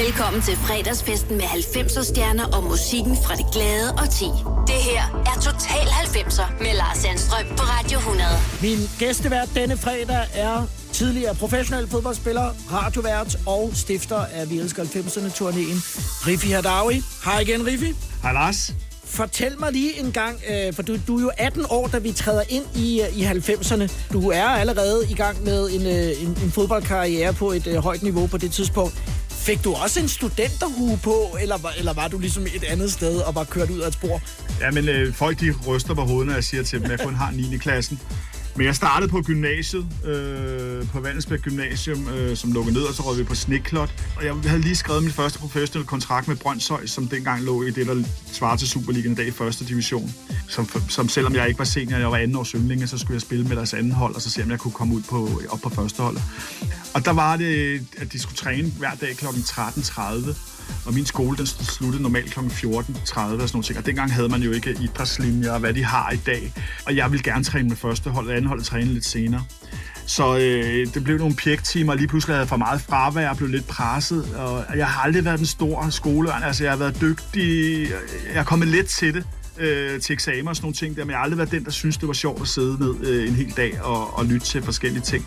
Velkommen til fredagsfesten med 90'er stjerner og musikken fra det glade og ti. Det her er Total 90'er med Lars Sandstrøm på Radio 100. Min gæstevært denne fredag er tidligere professionel fodboldspiller, radiovært og stifter af Vi Elsker 90'erne turnéen, Rifi Hadawi. Hej igen, Rifi. Hej Lars. Fortæl mig lige en gang, øh, for du, du er jo 18 år, da vi træder ind i, øh, i 90'erne. Du er allerede i gang med en, øh, en, en fodboldkarriere på et øh, højt niveau på det tidspunkt. Fik du også en studenterhue på, eller, var- eller var du ligesom et andet sted og var kørt ud af et spor? Ja, men øh, folk de ryster på hovedet, når jeg siger til dem, at jeg kun har 9. klassen. Men jeg startede på gymnasiet, øh, på Vandelsbæk Gymnasium, øh, som lukkede ned, og så rød vi på Snikklot. Og jeg havde lige skrevet min første professionelle kontrakt med Brøndshøj, som dengang lå i det, der svarer til Superligaen i dag i første division. Som, som selvom jeg ikke var senior, jeg var anden års yndlinge, så skulle jeg spille med deres anden hold, og så se, om jeg kunne komme ud på, op på første hold. Og der var det, at de skulle træne hver dag kl. 13.30. Og min skole, den sluttede normalt kl. 14.30 og sådan nogle ting. Og dengang havde man jo ikke idrætslinjer, og hvad de har i dag. Og jeg ville gerne træne med første hold, og anden hold træne lidt senere. Så øh, det blev nogle pjektimer, og lige pludselig havde jeg for meget fravær og blev lidt presset. Og jeg har aldrig været den store skoleørn. Altså, jeg har været dygtig. Jeg er kommet lidt til det øh, til eksamen og sådan nogle ting der, men jeg har aldrig været den, der synes, det var sjovt at sidde ned øh, en hel dag og, og lytte til forskellige ting.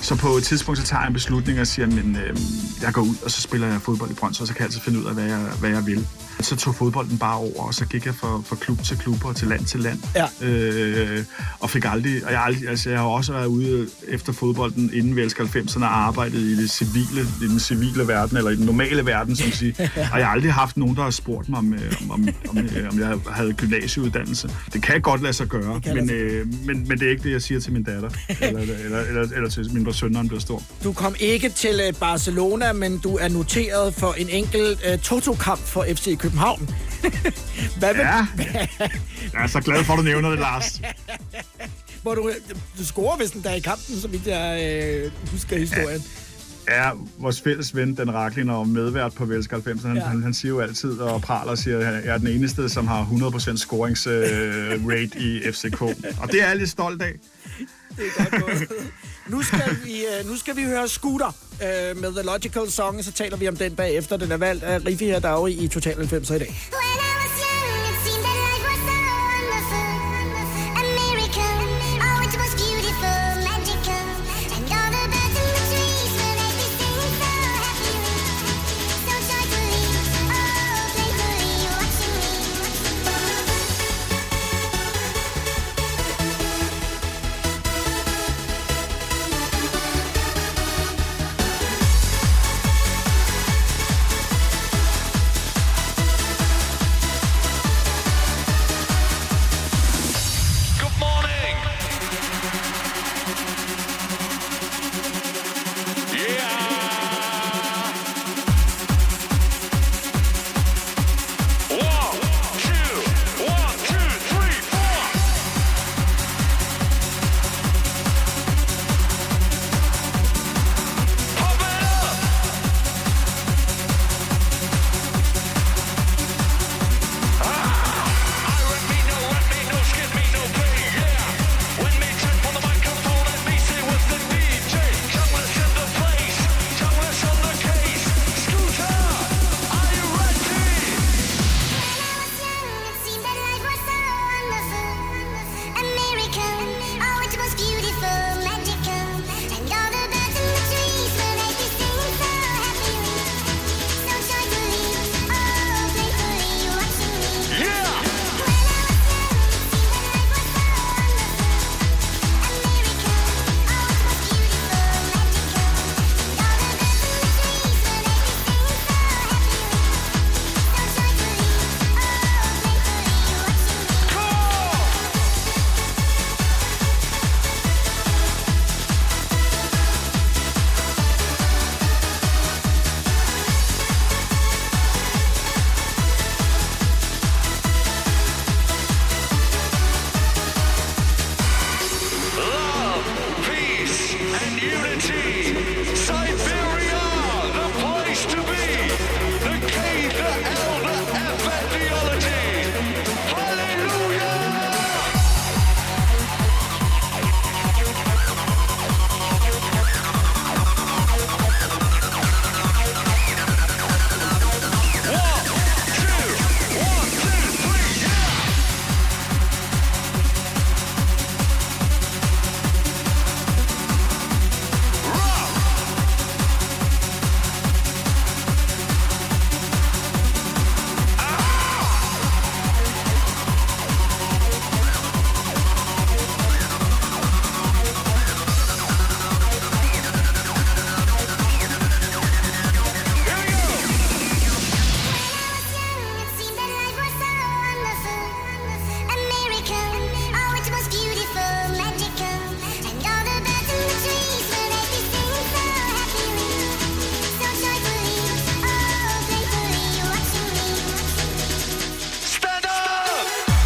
Så på et tidspunkt, så tager jeg en beslutning og siger, men øh, jeg går ud, og så spiller jeg fodbold i Brøndshøj, og så kan jeg altid finde ud af, hvad jeg, hvad jeg vil. Så tog fodbolden bare over, og så gik jeg fra, fra klub til klub og til land til land. Ja. Øh, og fik aldrig, og jeg, har aldrig, altså jeg har også været ude efter fodbolden, inden vi elsker 90'erne, og arbejdet i, det civile, i den civile verden, eller i den normale verden, som siger. Og jeg har aldrig haft nogen, der har spurgt mig, om, øh, om, om, om, øh, om jeg havde gymnasieuddannelse. Det kan godt lade sig gøre, men, lade sig øh, men, men det er ikke det, jeg siger til min datter, eller, eller, eller, eller til min søn, når han bliver stor. Du kom ikke til øh, Barcelona, men du er noteret for en enkelt uh, Toto-kamp for FC København. Hvad med, Ja. Jeg er så glad for, at du nævner det, Lars. hvor du, du scorer vist en dag i kampen, så vidt jeg øh, husker historien. Ja, vores fælles ven, Dan Raklin, og medvært på Velsk 90, han, Ja. han, han siger jo altid og praler og siger, at jeg er den eneste, som har 100% scorings-rate rate i FCK. Og det er jeg lidt stolt af. Nu skal vi, øh, nu skal vi høre Scooter øh, med The Logical Song, så taler vi om den bagefter. Den er valgt af Riffi her Dag i Total 90 i dag.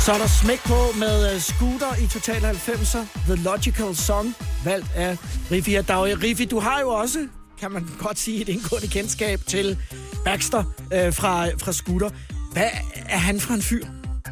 Så er der smæk på med øh, Scooter i Total 90'er. The Logical Song, valgt af Riffi og Dagje. Riffi, du har jo også, kan man godt sige, et indgående kendskab til Baxter øh, fra, fra Scooter. Hvad er han for en fyr?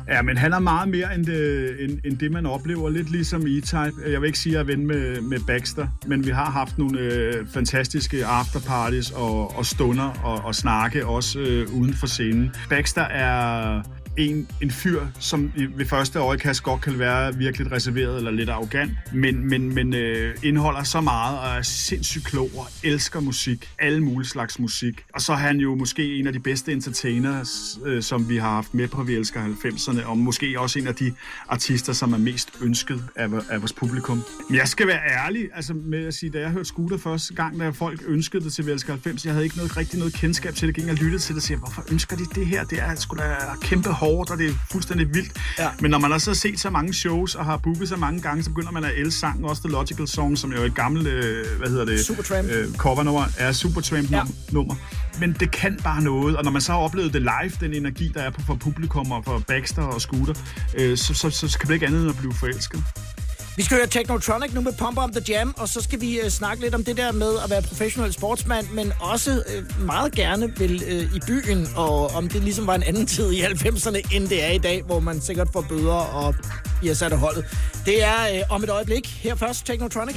Ja, men han er meget mere end det, end, end det man oplever. Lidt ligesom E-Type. Jeg vil ikke sige, at jeg er ven med, med Baxter, men vi har haft nogle øh, fantastiske afterparties og, og stunder og, og snakke også øh, uden for scenen. Baxter er en, en fyr, som ved første øjekast godt kan være virkelig reserveret eller lidt arrogant, men, men, men øh, indeholder så meget og er sindssygt klog og elsker musik. Alle mulige slags musik. Og så er han jo måske en af de bedste entertainers, øh, som vi har haft med på Vi Elsker 90'erne, og måske også en af de artister, som er mest ønsket af, af vores publikum. Men jeg skal være ærlig altså med at sige, da jeg hørte Scooter første gang, da folk ønskede det til Vi Elsker 90, jeg havde ikke noget, rigtig noget kendskab til det. Jeg gik og lyttede til det og siger, hvorfor ønsker de det her? Det er sgu da kæmpe hårdt, og det er fuldstændig vildt. Ja. Men når man også har set så mange shows og har booket så mange gange, så begynder man at elske sangen, også The Logical Song, som jo er et gammelt, øh, hvad hedder det? Supertramp. Øh, covernummer, er Supertramp ja. nummer. Men det kan bare noget, og når man så har oplevet det live, den energi, der er på for publikum og for Baxter og Scooter, øh, så, så, så, så kan det ikke andet end at blive forelsket. Vi skal høre Technotronic nu med Pump Up The Jam, og så skal vi øh, snakke lidt om det der med at være professionel sportsmand, men også øh, meget gerne vil øh, i byen, og om det ligesom var en anden tid i 90'erne, end det er i dag, hvor man sikkert får bøder og bliver sat af holdet. Det er øh, om et øjeblik. Her først Technotronic.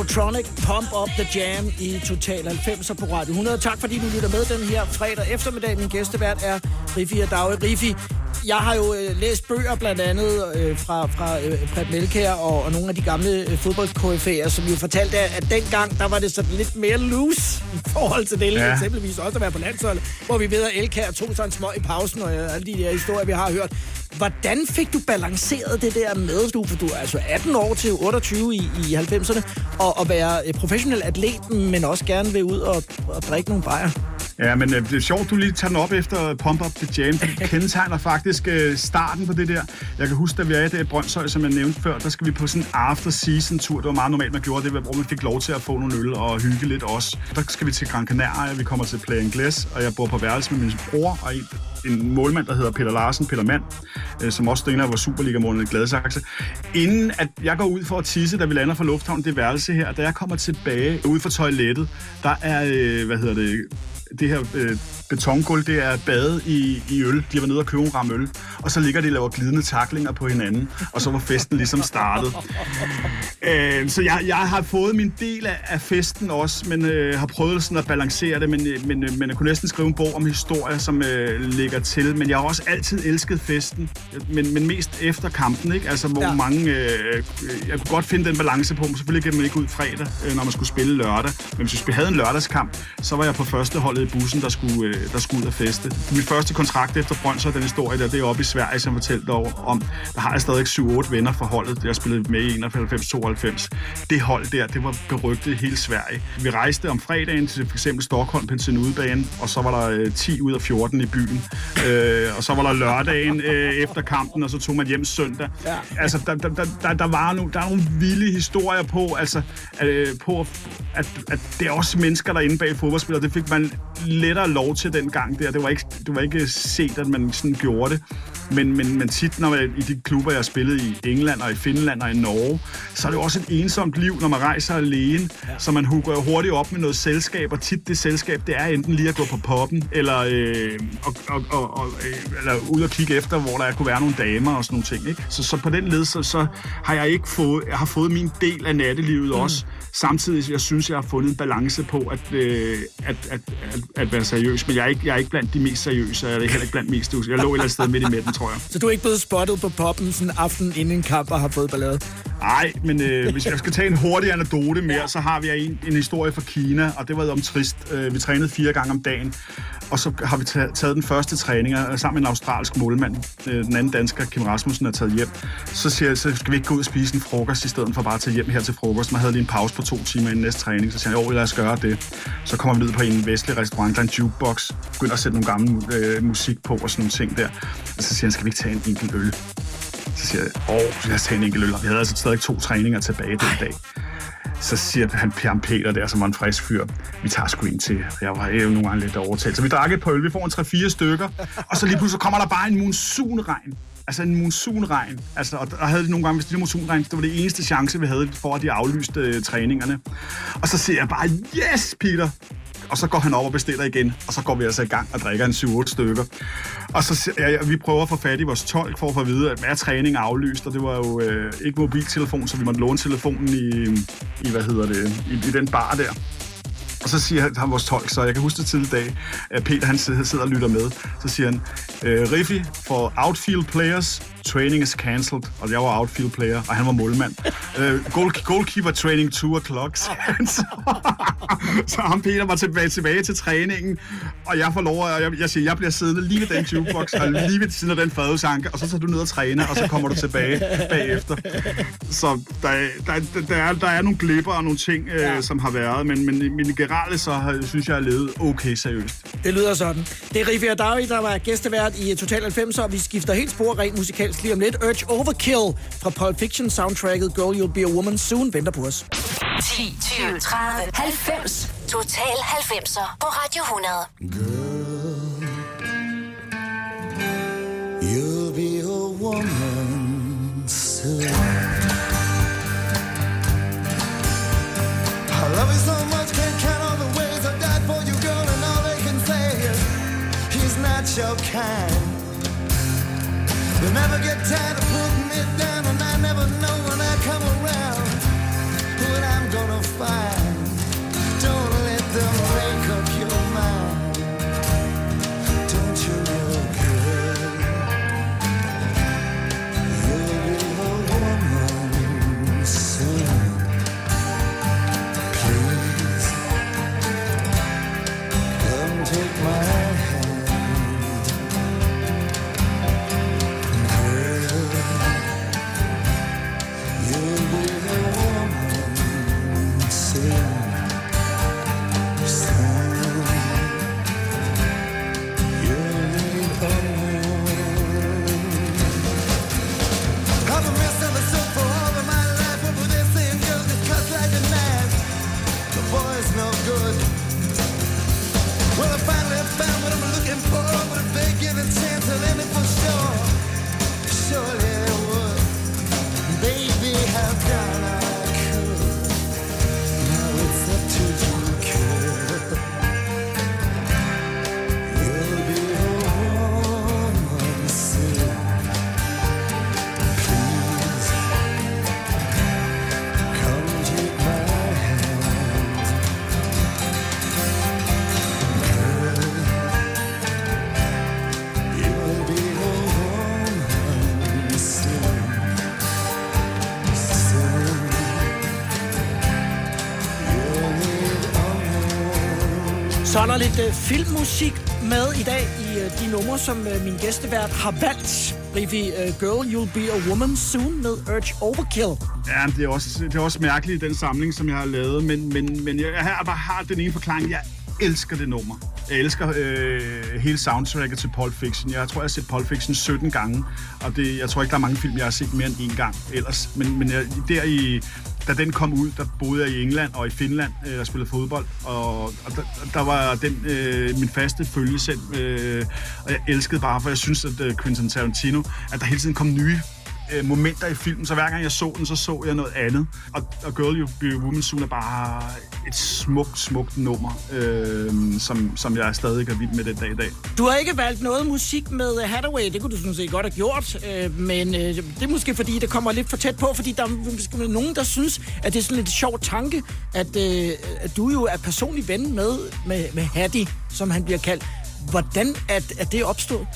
Technotronic, Pump Up The Jam i Total 90'er på Radio 100. Tak fordi du lytter med den her fredag eftermiddag. Min gæstevært er Riffi og Dagge. Riffi, Jeg har jo øh, læst bøger blandt andet øh, fra, fra øh, Preb Melkær og, og nogle af de gamle øh, fodboldkoryfæer, som jo fortalte, at, at dengang, der var det sådan lidt mere loose i forhold til det, ja. eksempelvis også at være på landsholdet, hvor vi ved, at Elkær tog sig en smøg i pausen, og øh, alle de der historier, vi har hørt. Hvordan fik du balanceret det der med, du, for du er altså 18 år til 28 i, i 90'erne, og, og være eh, professionel atlet, men også gerne vil ud og, og drikke nogle bajer? Ja, men øh, det er sjovt, du lige tager den op efter Pump Up The Jam. Det kendetegner faktisk øh, starten på det der. Jeg kan huske, da vi er i det Brøndshøj, som jeg nævnte før, der skal vi på sådan en after-season-tur. Det var meget normalt, man gjorde det, hvor man fik lov til at få nogle øl og hygge lidt også. Der skal vi til Gran Canaria, vi kommer til Play Ingles, og jeg bor på værelse med min bror og en, en målmand, der hedder Peter Larsen, Peter Mand, øh, som også træner var Superliga-målen i Gladsaxe. Inden at jeg går ud for at tisse, da vi lander fra lufthavnen, det værelse her, da jeg kommer tilbage ud fra toilettet, der er, øh, hvad hedder det, det her øh, betongulv, det er bade i, i øl. De var nede og købe en ramme øl. Og så ligger de og laver glidende taklinger på hinanden. Og så var festen ligesom startet. Øh, så jeg, jeg har fået min del af, af festen også, men øh, har prøvet sådan at balancere det. Men, øh, men, øh, men jeg kunne næsten skrive en bog om historier, som øh, ligger til. Men jeg har også altid elsket festen. Men, men mest efter kampen, ikke? Altså, hvor ja. mange... Øh, jeg kunne godt finde den balance på, men selvfølgelig kan man ikke ud fredag, øh, når man skulle spille lørdag. Men hvis vi havde en lørdagskamp, så var jeg på første holdet i bussen, der skulle, øh, der skulle ud og feste. Min første kontrakt efter Brøndshøj, den historie der, det er oppe i Sverige, som jeg fortalte over om. Der har jeg stadig 7-8 venner fra holdet. Jeg spillede med i 91-92. Det hold der, det var berygtet i hele Sverige. Vi rejste om fredagen til for eksempel Stockholm på en udebane, og så var der øh, 10 ud af 14 i byen. Øh, og så var der lørdagen øh, efter kampen, og så tog man hjem søndag. Ja. Altså, der, der, der, der, var nogle, der er nogle vilde historier på, altså, øh, på at, at det er også mennesker, der er inde bag fodboldspillere. Det fik man lettere lov til dengang der. Det var ikke, det var ikke set, at man sådan gjorde det. Men, men, men tit, når jeg, i de klubber, jeg har spillet i England og i Finland og i Norge, så er det jo også et ensomt liv, når man rejser alene. Ja. Så man hugger jo hurtigt op med noget selskab, og tit det selskab, det er enten lige at gå på poppen, eller, øh, og, og, og, og, øh, eller ud og kigge efter, hvor der kunne være nogle damer og sådan nogle ting. Ikke? Så, så på den led, så, så har jeg ikke fået, jeg har fået min del af nattelivet mm. også. Samtidig, jeg synes, jeg har fundet en balance på at, øh, at, at, at, at være seriøs. Men jeg er, ikke, jeg er ikke blandt de mest seriøse, og jeg er heller ikke blandt mest Jeg lå et eller andet sted midt i midten, tror jeg. Så du er ikke blevet spottet på poppen sådan en aften inden en kamp og har fået ballade? Nej, men øh, hvis jeg skal tage en hurtig anekdote mere, så har vi en, en historie fra Kina, og det var om trist. Øh, vi trænede fire gange om dagen, og så har vi taget, den første træning sammen med en australsk målmand. Øh, den anden dansker, Kim Rasmussen, er taget hjem. Så siger jeg, så skal vi ikke gå ud og spise en frokost, i stedet for bare at tage hjem her til frokost. Man havde lige en pause på to timer inden næste træning, så siger jeg, jo, lad os gøre det. Så kommer vi ned på en vestlig restaurant, der er en jukebox, begynder at sætte nogle gamle øh, musik på og sådan nogle ting der. Og så siger han, skal vi ikke tage en enkelt øl? Så siger jeg, åh, lad os tage en enkelt øl. Og vi havde altså stadig to træninger tilbage den dag. Så siger han, Pjern Peter der, som var en frisk fyr, vi tager sgu en til. Jeg var jo nogle gange lidt overtalt. Så vi drak et par øl, vi får en 3-4 stykker. Og så lige pludselig kommer der bare en monsunregn. Altså en monsunregn. Altså, og der havde de nogle gange, hvis det var monsunregn, det var det eneste chance, vi havde for, at de aflyste øh, træningerne. Og så siger jeg bare, yes, Peter! Og så går han op og bestiller igen, og så går vi altså i gang og drikker en 7-8 stykker. Og så ja, vi prøver at få fat i vores tolk for at få at vide, at hver træning er aflyst, og det var jo øh, ikke mobiltelefon, så vi måtte låne telefonen i, i hvad hedder det, i, i den bar der. Og så siger han, han vores tolk, så jeg kan huske det til i dag, at Peter han sidder og lytter med. Så siger han, øh, Riffi, for outfield players, training is cancelled. Og jeg var outfield player, og han var målmand. Øh, goal, goalkeeper training 2 o'clock, han så. så ham Peter var tilbage, tilbage til træningen, og jeg får lov, at jeg, jeg siger, jeg bliver siddende lige ved den jukebox, og lige ved siden af den fadelsanke, og så tager du ned og træner, og så kommer du tilbage bagefter. Så der, er- der, er- der, er, der er nogle glipper og nogle ting, øh, som har været, men, men, men generelt så har, synes jeg, jeg har levet okay seriøst. Det lyder sådan. Det er Riffi Adawi, der var gæstevært i Total 90, og vi skifter helt spor rent musikalsk lige om lidt. Urge Overkill fra Pulp Fiction soundtracket Girl You'll Be a Woman Soon venter på os. 10, 20, 30, 90. Total 90'er på Radio 100. You'll be a woman soon. I love you so much, can't count all the ways I died for you, girl, and all they can say is he's not your kind. You'll never get tired of putting me down, lidt øh, filmmusik med i dag i øh, de numre, som øh, min gæstevært har valgt. Rivi, øh, Girl, You'll Be a Woman Soon med Urge Overkill. Ja, det er, også, det er også mærkeligt, den samling, som jeg har lavet, men, men, men jeg, jeg har bare har den ene forklaring. Jeg elsker det nummer. Jeg elsker øh, hele soundtracket til Pulp Fiction. Jeg tror, jeg har set Pulp Fiction 17 gange, og det, jeg tror ikke, der er mange film, jeg har set mere end én gang ellers. Men, men jeg, der i, da den kom ud, der boede jeg i England og i Finland øh, og spillede fodbold, og, og der, der var den øh, min faste følgesend, øh, og jeg elskede bare, for jeg synes, at øh, Quentin Tarantino, at der hele tiden kom nye øh, momenter i filmen, så hver gang jeg så den, så så jeg noget andet. Og, og Girl You Be a Woman Soon er bare et smukt, smukt nummer, øh, som, som jeg stadig er vild med den dag i dag. Du har ikke valgt noget musik med øh, Hathaway, det kunne du sådan set godt have gjort, øh, men øh, det er måske fordi, det kommer lidt for tæt på, fordi der er måske nogen, der synes, at det er sådan lidt sjov tanke, at, øh, at du jo er personlig ven med, med, med Hattie, som han bliver kaldt. Hvordan er, er det opstået?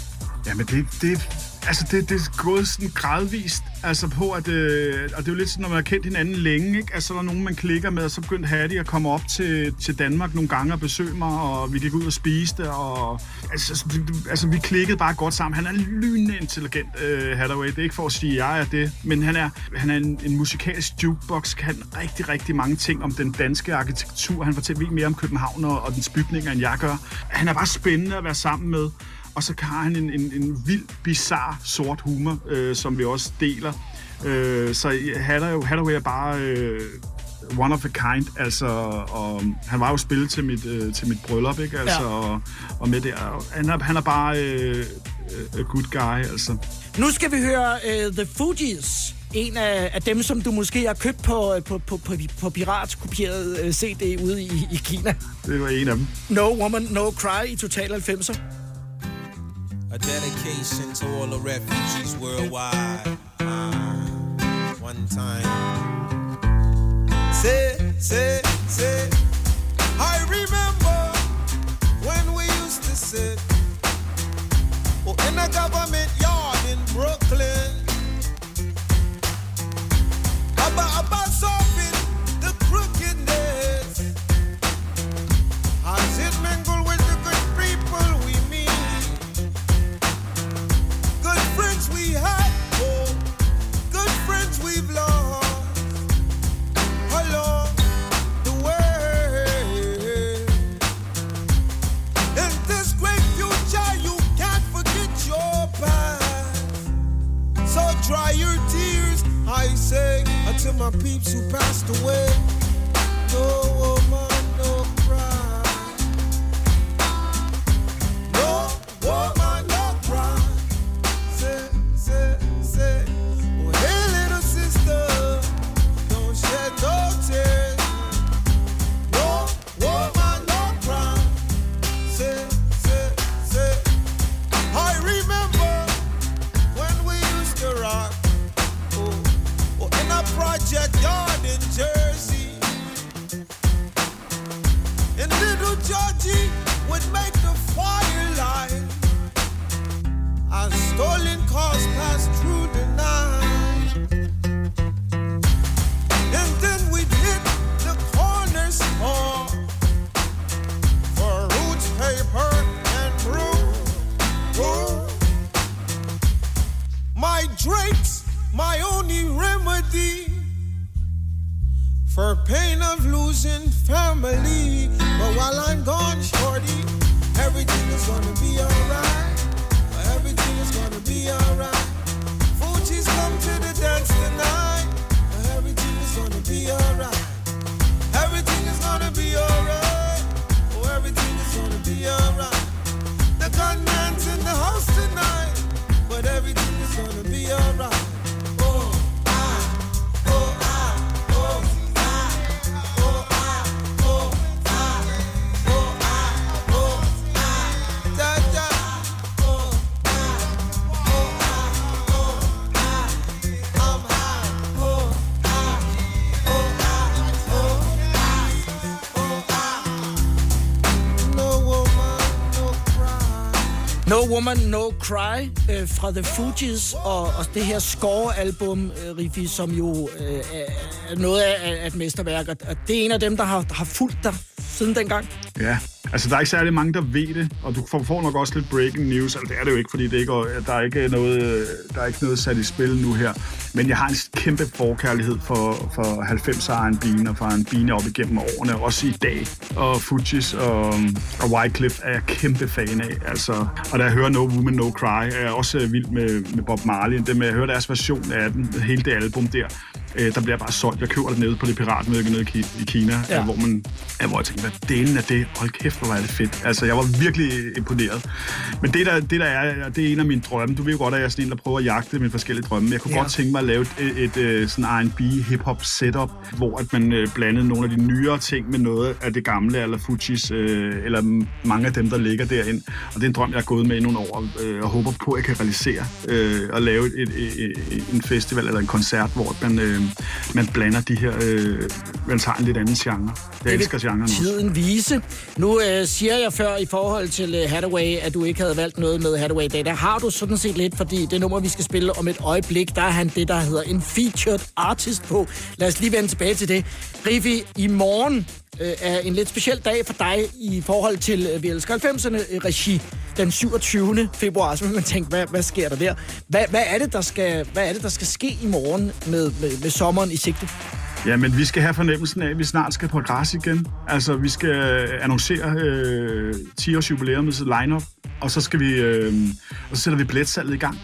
Jamen, det, det, altså det, det er gået sådan gradvist, altså på at, øh, og det er jo lidt sådan, når man har kendt hinanden længe, ikke? Altså, der er nogen, man klikker med, og så begyndte Hattie at komme op til, til Danmark nogle gange og besøge mig, og vi gik ud og spiste, og altså, det- det- altså vi klikkede bare godt sammen. Han er lynende intelligent, øh, Hathaway. Det er ikke for at sige, at jeg er det, men han er, han er en, en musikalsk jukebox, kan rigtig, rigtig mange ting om den danske arkitektur. Han fortæller mere om København og, og dens bygninger, end jeg gør. Han er bare spændende at være sammen med. Og så har han en, en, en vild, bizarre sort humor, øh, som vi også deler. Øh, så Hathaway, er bare øh, one of a kind. Altså, og han var jo spillet til mit, øh, til mit bryllup, ikke? Altså, Ja. og, og med det. og Han er, han er bare øh, a good guy, altså. Nu skal vi høre uh, The Fugees. En af, af dem, som du måske har købt på, på, på, på, på piratkopieret CD ude i, i Kina. Det var en af dem. No Woman, No Cry i Total 90'er. A dedication to all the refugees worldwide. Uh, one time. Say, say, say. I remember when we used to sit oh, in a government yard in Brooklyn. About, about solving my peeps who passed away. No Woman, No Cry øh, fra The Fugees, og, og det her Score-album, øh, Riffi, som jo øh, er- noget af af et mesterværk. Og og det er en af dem, der har, har fulgt dig siden dengang. Ja, altså der er ikke særlig mange, der ved det, og du får, får nok også lidt breaking news. Altså det er det jo ikke, fordi det ikke, der, er ikke noget, øh, der er ikke noget sat i spil nu her. Men jeg har en kæmpe forkærlighed for, for 90'er R&B'en og for R&B'en op igennem årene, også i dag. Og Fujis og, og Wycliffe er jeg kæmpe fan af. Altså, og da jeg hører No Woman, No Cry, er jeg også vild med, med Bob Marley. Det med at høre deres version af den, hele det album der, øh, der bliver bare solgt. Jeg køber det nede på det piratmærke nede i Ki- i Kina, Ja. ja. hvor, man, ja, hvor jeg tænkte, hvad delen af det? Hold kæft, hvor var det fedt. Altså, jeg var virkelig imponeret. Men det der, det der er, det er en af mine drømme. Du ved jo godt, at jeg er sådan en, der prøver at jagte mine forskellige drømme. Jeg kunne Ja. godt tænke mig at lave et, et, et, et sådan R&B hip-hop setup, hvor at man øh, blandede nogle af de nyere ting med noget af det gamle, eller Fujis, øh, eller mange af dem, der ligger derind. Og det er en drøm, jeg har gået med i nogle år, øh, og håber på, at jeg kan realisere øh, og lave et, et, et, en festival eller en koncert, hvor man, øh, man blander de her, øh, man tager en lidt anden genre. Jeg vil elsker genren også. Tiden vise. Nu øh, siger jeg før i forhold til øh, Hathaway, at du ikke havde valgt noget med Hathaway Day. Der har du sådan set lidt, fordi det nummer, vi skal spille om et øjeblik, der er han det, der hedder en featured artist på. Lad os lige vende tilbage til det. Rifi, i morgen øh, er en lidt speciel dag for dig i forhold til øh, Vi elsker 90'erne øh, regi den 27. februar. Så man tænke, hvad, hvad sker der der? Hvad, hvad, er det, der skal, hvad er det, der skal ske i morgen med, med, med sommeren i sigte? Ja, men vi skal have fornemmelsen af, at vi snart skal på græs igen. Altså, vi skal øh, annoncere øh, 10-års jubilæumets lineup, og så skal vi, øh, og så sætter vi billetsalget i gang.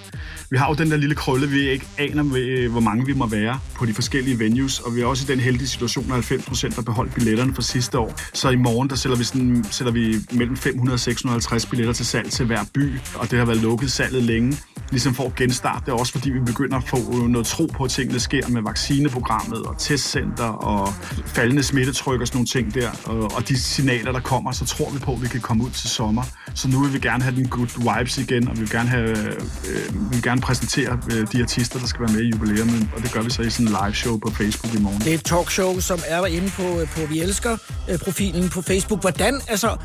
Vi har jo den der lille krølle, vi ikke aner, øh, hvor mange vi må være på de forskellige venues, og vi er også i den heldige situation, at 90 procent har beholdt billetterne fra sidste år. Så i morgen, der sælger vi, sådan, sælger vi mellem 500 og 650 billetter til salg til hver by, og det har været lukket salget længe ligesom får genstart. Det er også fordi, vi begynder at få noget tro på, at tingene sker med vaccineprogrammet og testcenter og faldende smittetryk og sådan nogle ting der. Og, og de signaler, der kommer, så tror vi på, at vi kan komme ud til sommer. Så nu vil vi gerne have den good vibes igen, og vi vil gerne, have, øh, vi vil gerne præsentere øh, de artister, der skal være med i jubilæumet. Og det gør vi så i sådan en live show på Facebook i morgen. Det er et talkshow, som er inde på, på Vi Elsker øh, profilen på Facebook. Hvordan, altså,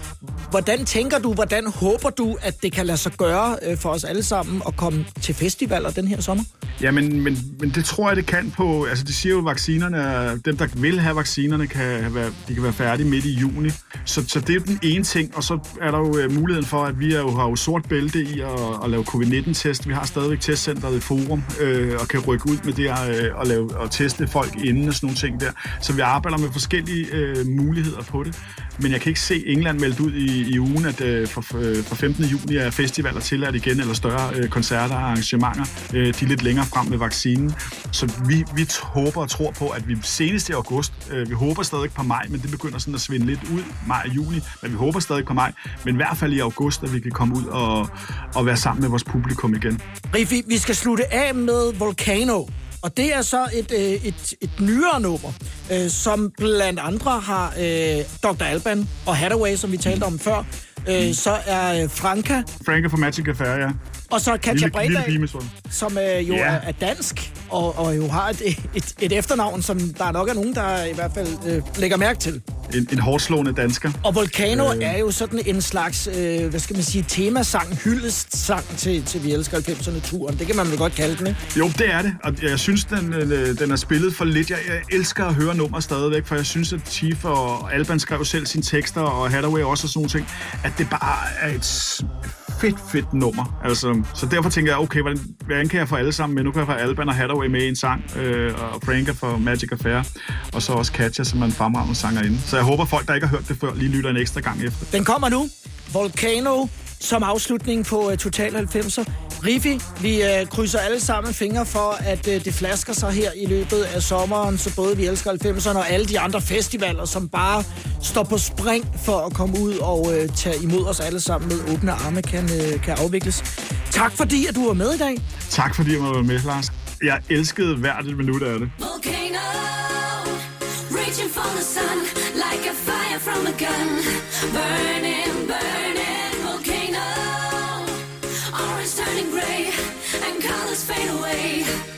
hvordan tænker du, hvordan håber du, at det kan lade sig gøre øh, for os alle sammen at komme til festivaler den her sommer? Ja, men, men, men det tror jeg, det kan på... Altså, de siger jo, at vaccinerne, er- dem, der vil have vaccinerne, kan være, de kan være færdige midt i juni. Så, så det er jo den ene ting, og så er der jo øh, muligheden for, at vi er jo, har jo sort bælte i at, at lave covid-19-test. Vi har stadigvæk testcenteret i Forum, øh, og kan rykke ud med det her, øh, og, lave, og teste folk inden og sådan nogle ting der. Så vi arbejder med forskellige øh, muligheder på det. Men jeg kan ikke se England meldt ud i, i ugen, at øh, for, øh, for 15. juni er festivaler tilladt igen, eller større øh, koncerter og arrangementer. Øh, de er lidt længere frem med vaccinen. Så vi, vi håber og tror på, at vi senest i august, øh, vi håber stadig på maj, men det begynder sådan at svinde lidt ud, maj og juni, men vi håber stadig på maj, men i hvert fald i august, at vi kan komme ud og, og være sammen med vores publikum igen. Rifi, vi vi skal slutte af med Volcano. Og det er så et, øh, et, et nyere nummer, øh, som blandt andre har øh, Dr. Alban og Hathaway, som vi talte om før. Øh, så er øh, Franka... Franka, fra for Magic Affair, ja og så Katja Bredal, som øh, jo Ja. er, er dansk, og, og jo har et, et, et efternavn, som der nok er nogen, der i hvert fald øh, lægger mærke til. En, en hårdt slående dansker. Og Volcano Øh. er jo sådan en slags, øh, hvad skal man sige, temasang, hyldestsang til, til Vi Elsker 90'erne-turen. Det kan man vel godt kalde den, ikke? Jo, det er det, og jeg synes, den, øh, den er spillet for lidt. Jeg, jeg elsker at høre nummer stadigvæk, for jeg synes, at Chief og Alban skrev selv sine tekster, og Hathaway også og sådan nogle ting, at det bare er et fedt, fedt nummer. Altså, så derfor tænker jeg, okay, hvordan, hvordan kan jeg få alle sammen med? Nu kan jeg få Alban og Hathaway med i en sang, øh, og Franka for Magic Affair, og så også Katja, som er en fremragende sangerinde. Så jeg håber, folk, der ikke har hørt det før, lige lytter en ekstra gang efter. Den kommer nu. Volcano som afslutning på uh, Total 90'er. Rifi, vi uh, krydser alle sammen fingre for, at uh, det flasker sig her i løbet af sommeren, så både vi elsker 90'erne og alle de andre festivaler, som bare står på spring for at komme ud og uh, tage imod os alle sammen med åbne arme, kan, uh, kan afvikles. Tak fordi, at du var med i dag. Tak fordi jeg måtte være med, Lars. Jeg elskede hvert et minut af det. Volcano, reaching for the sun like a fire from a gun. Burning, burning turning gray and colors fade away.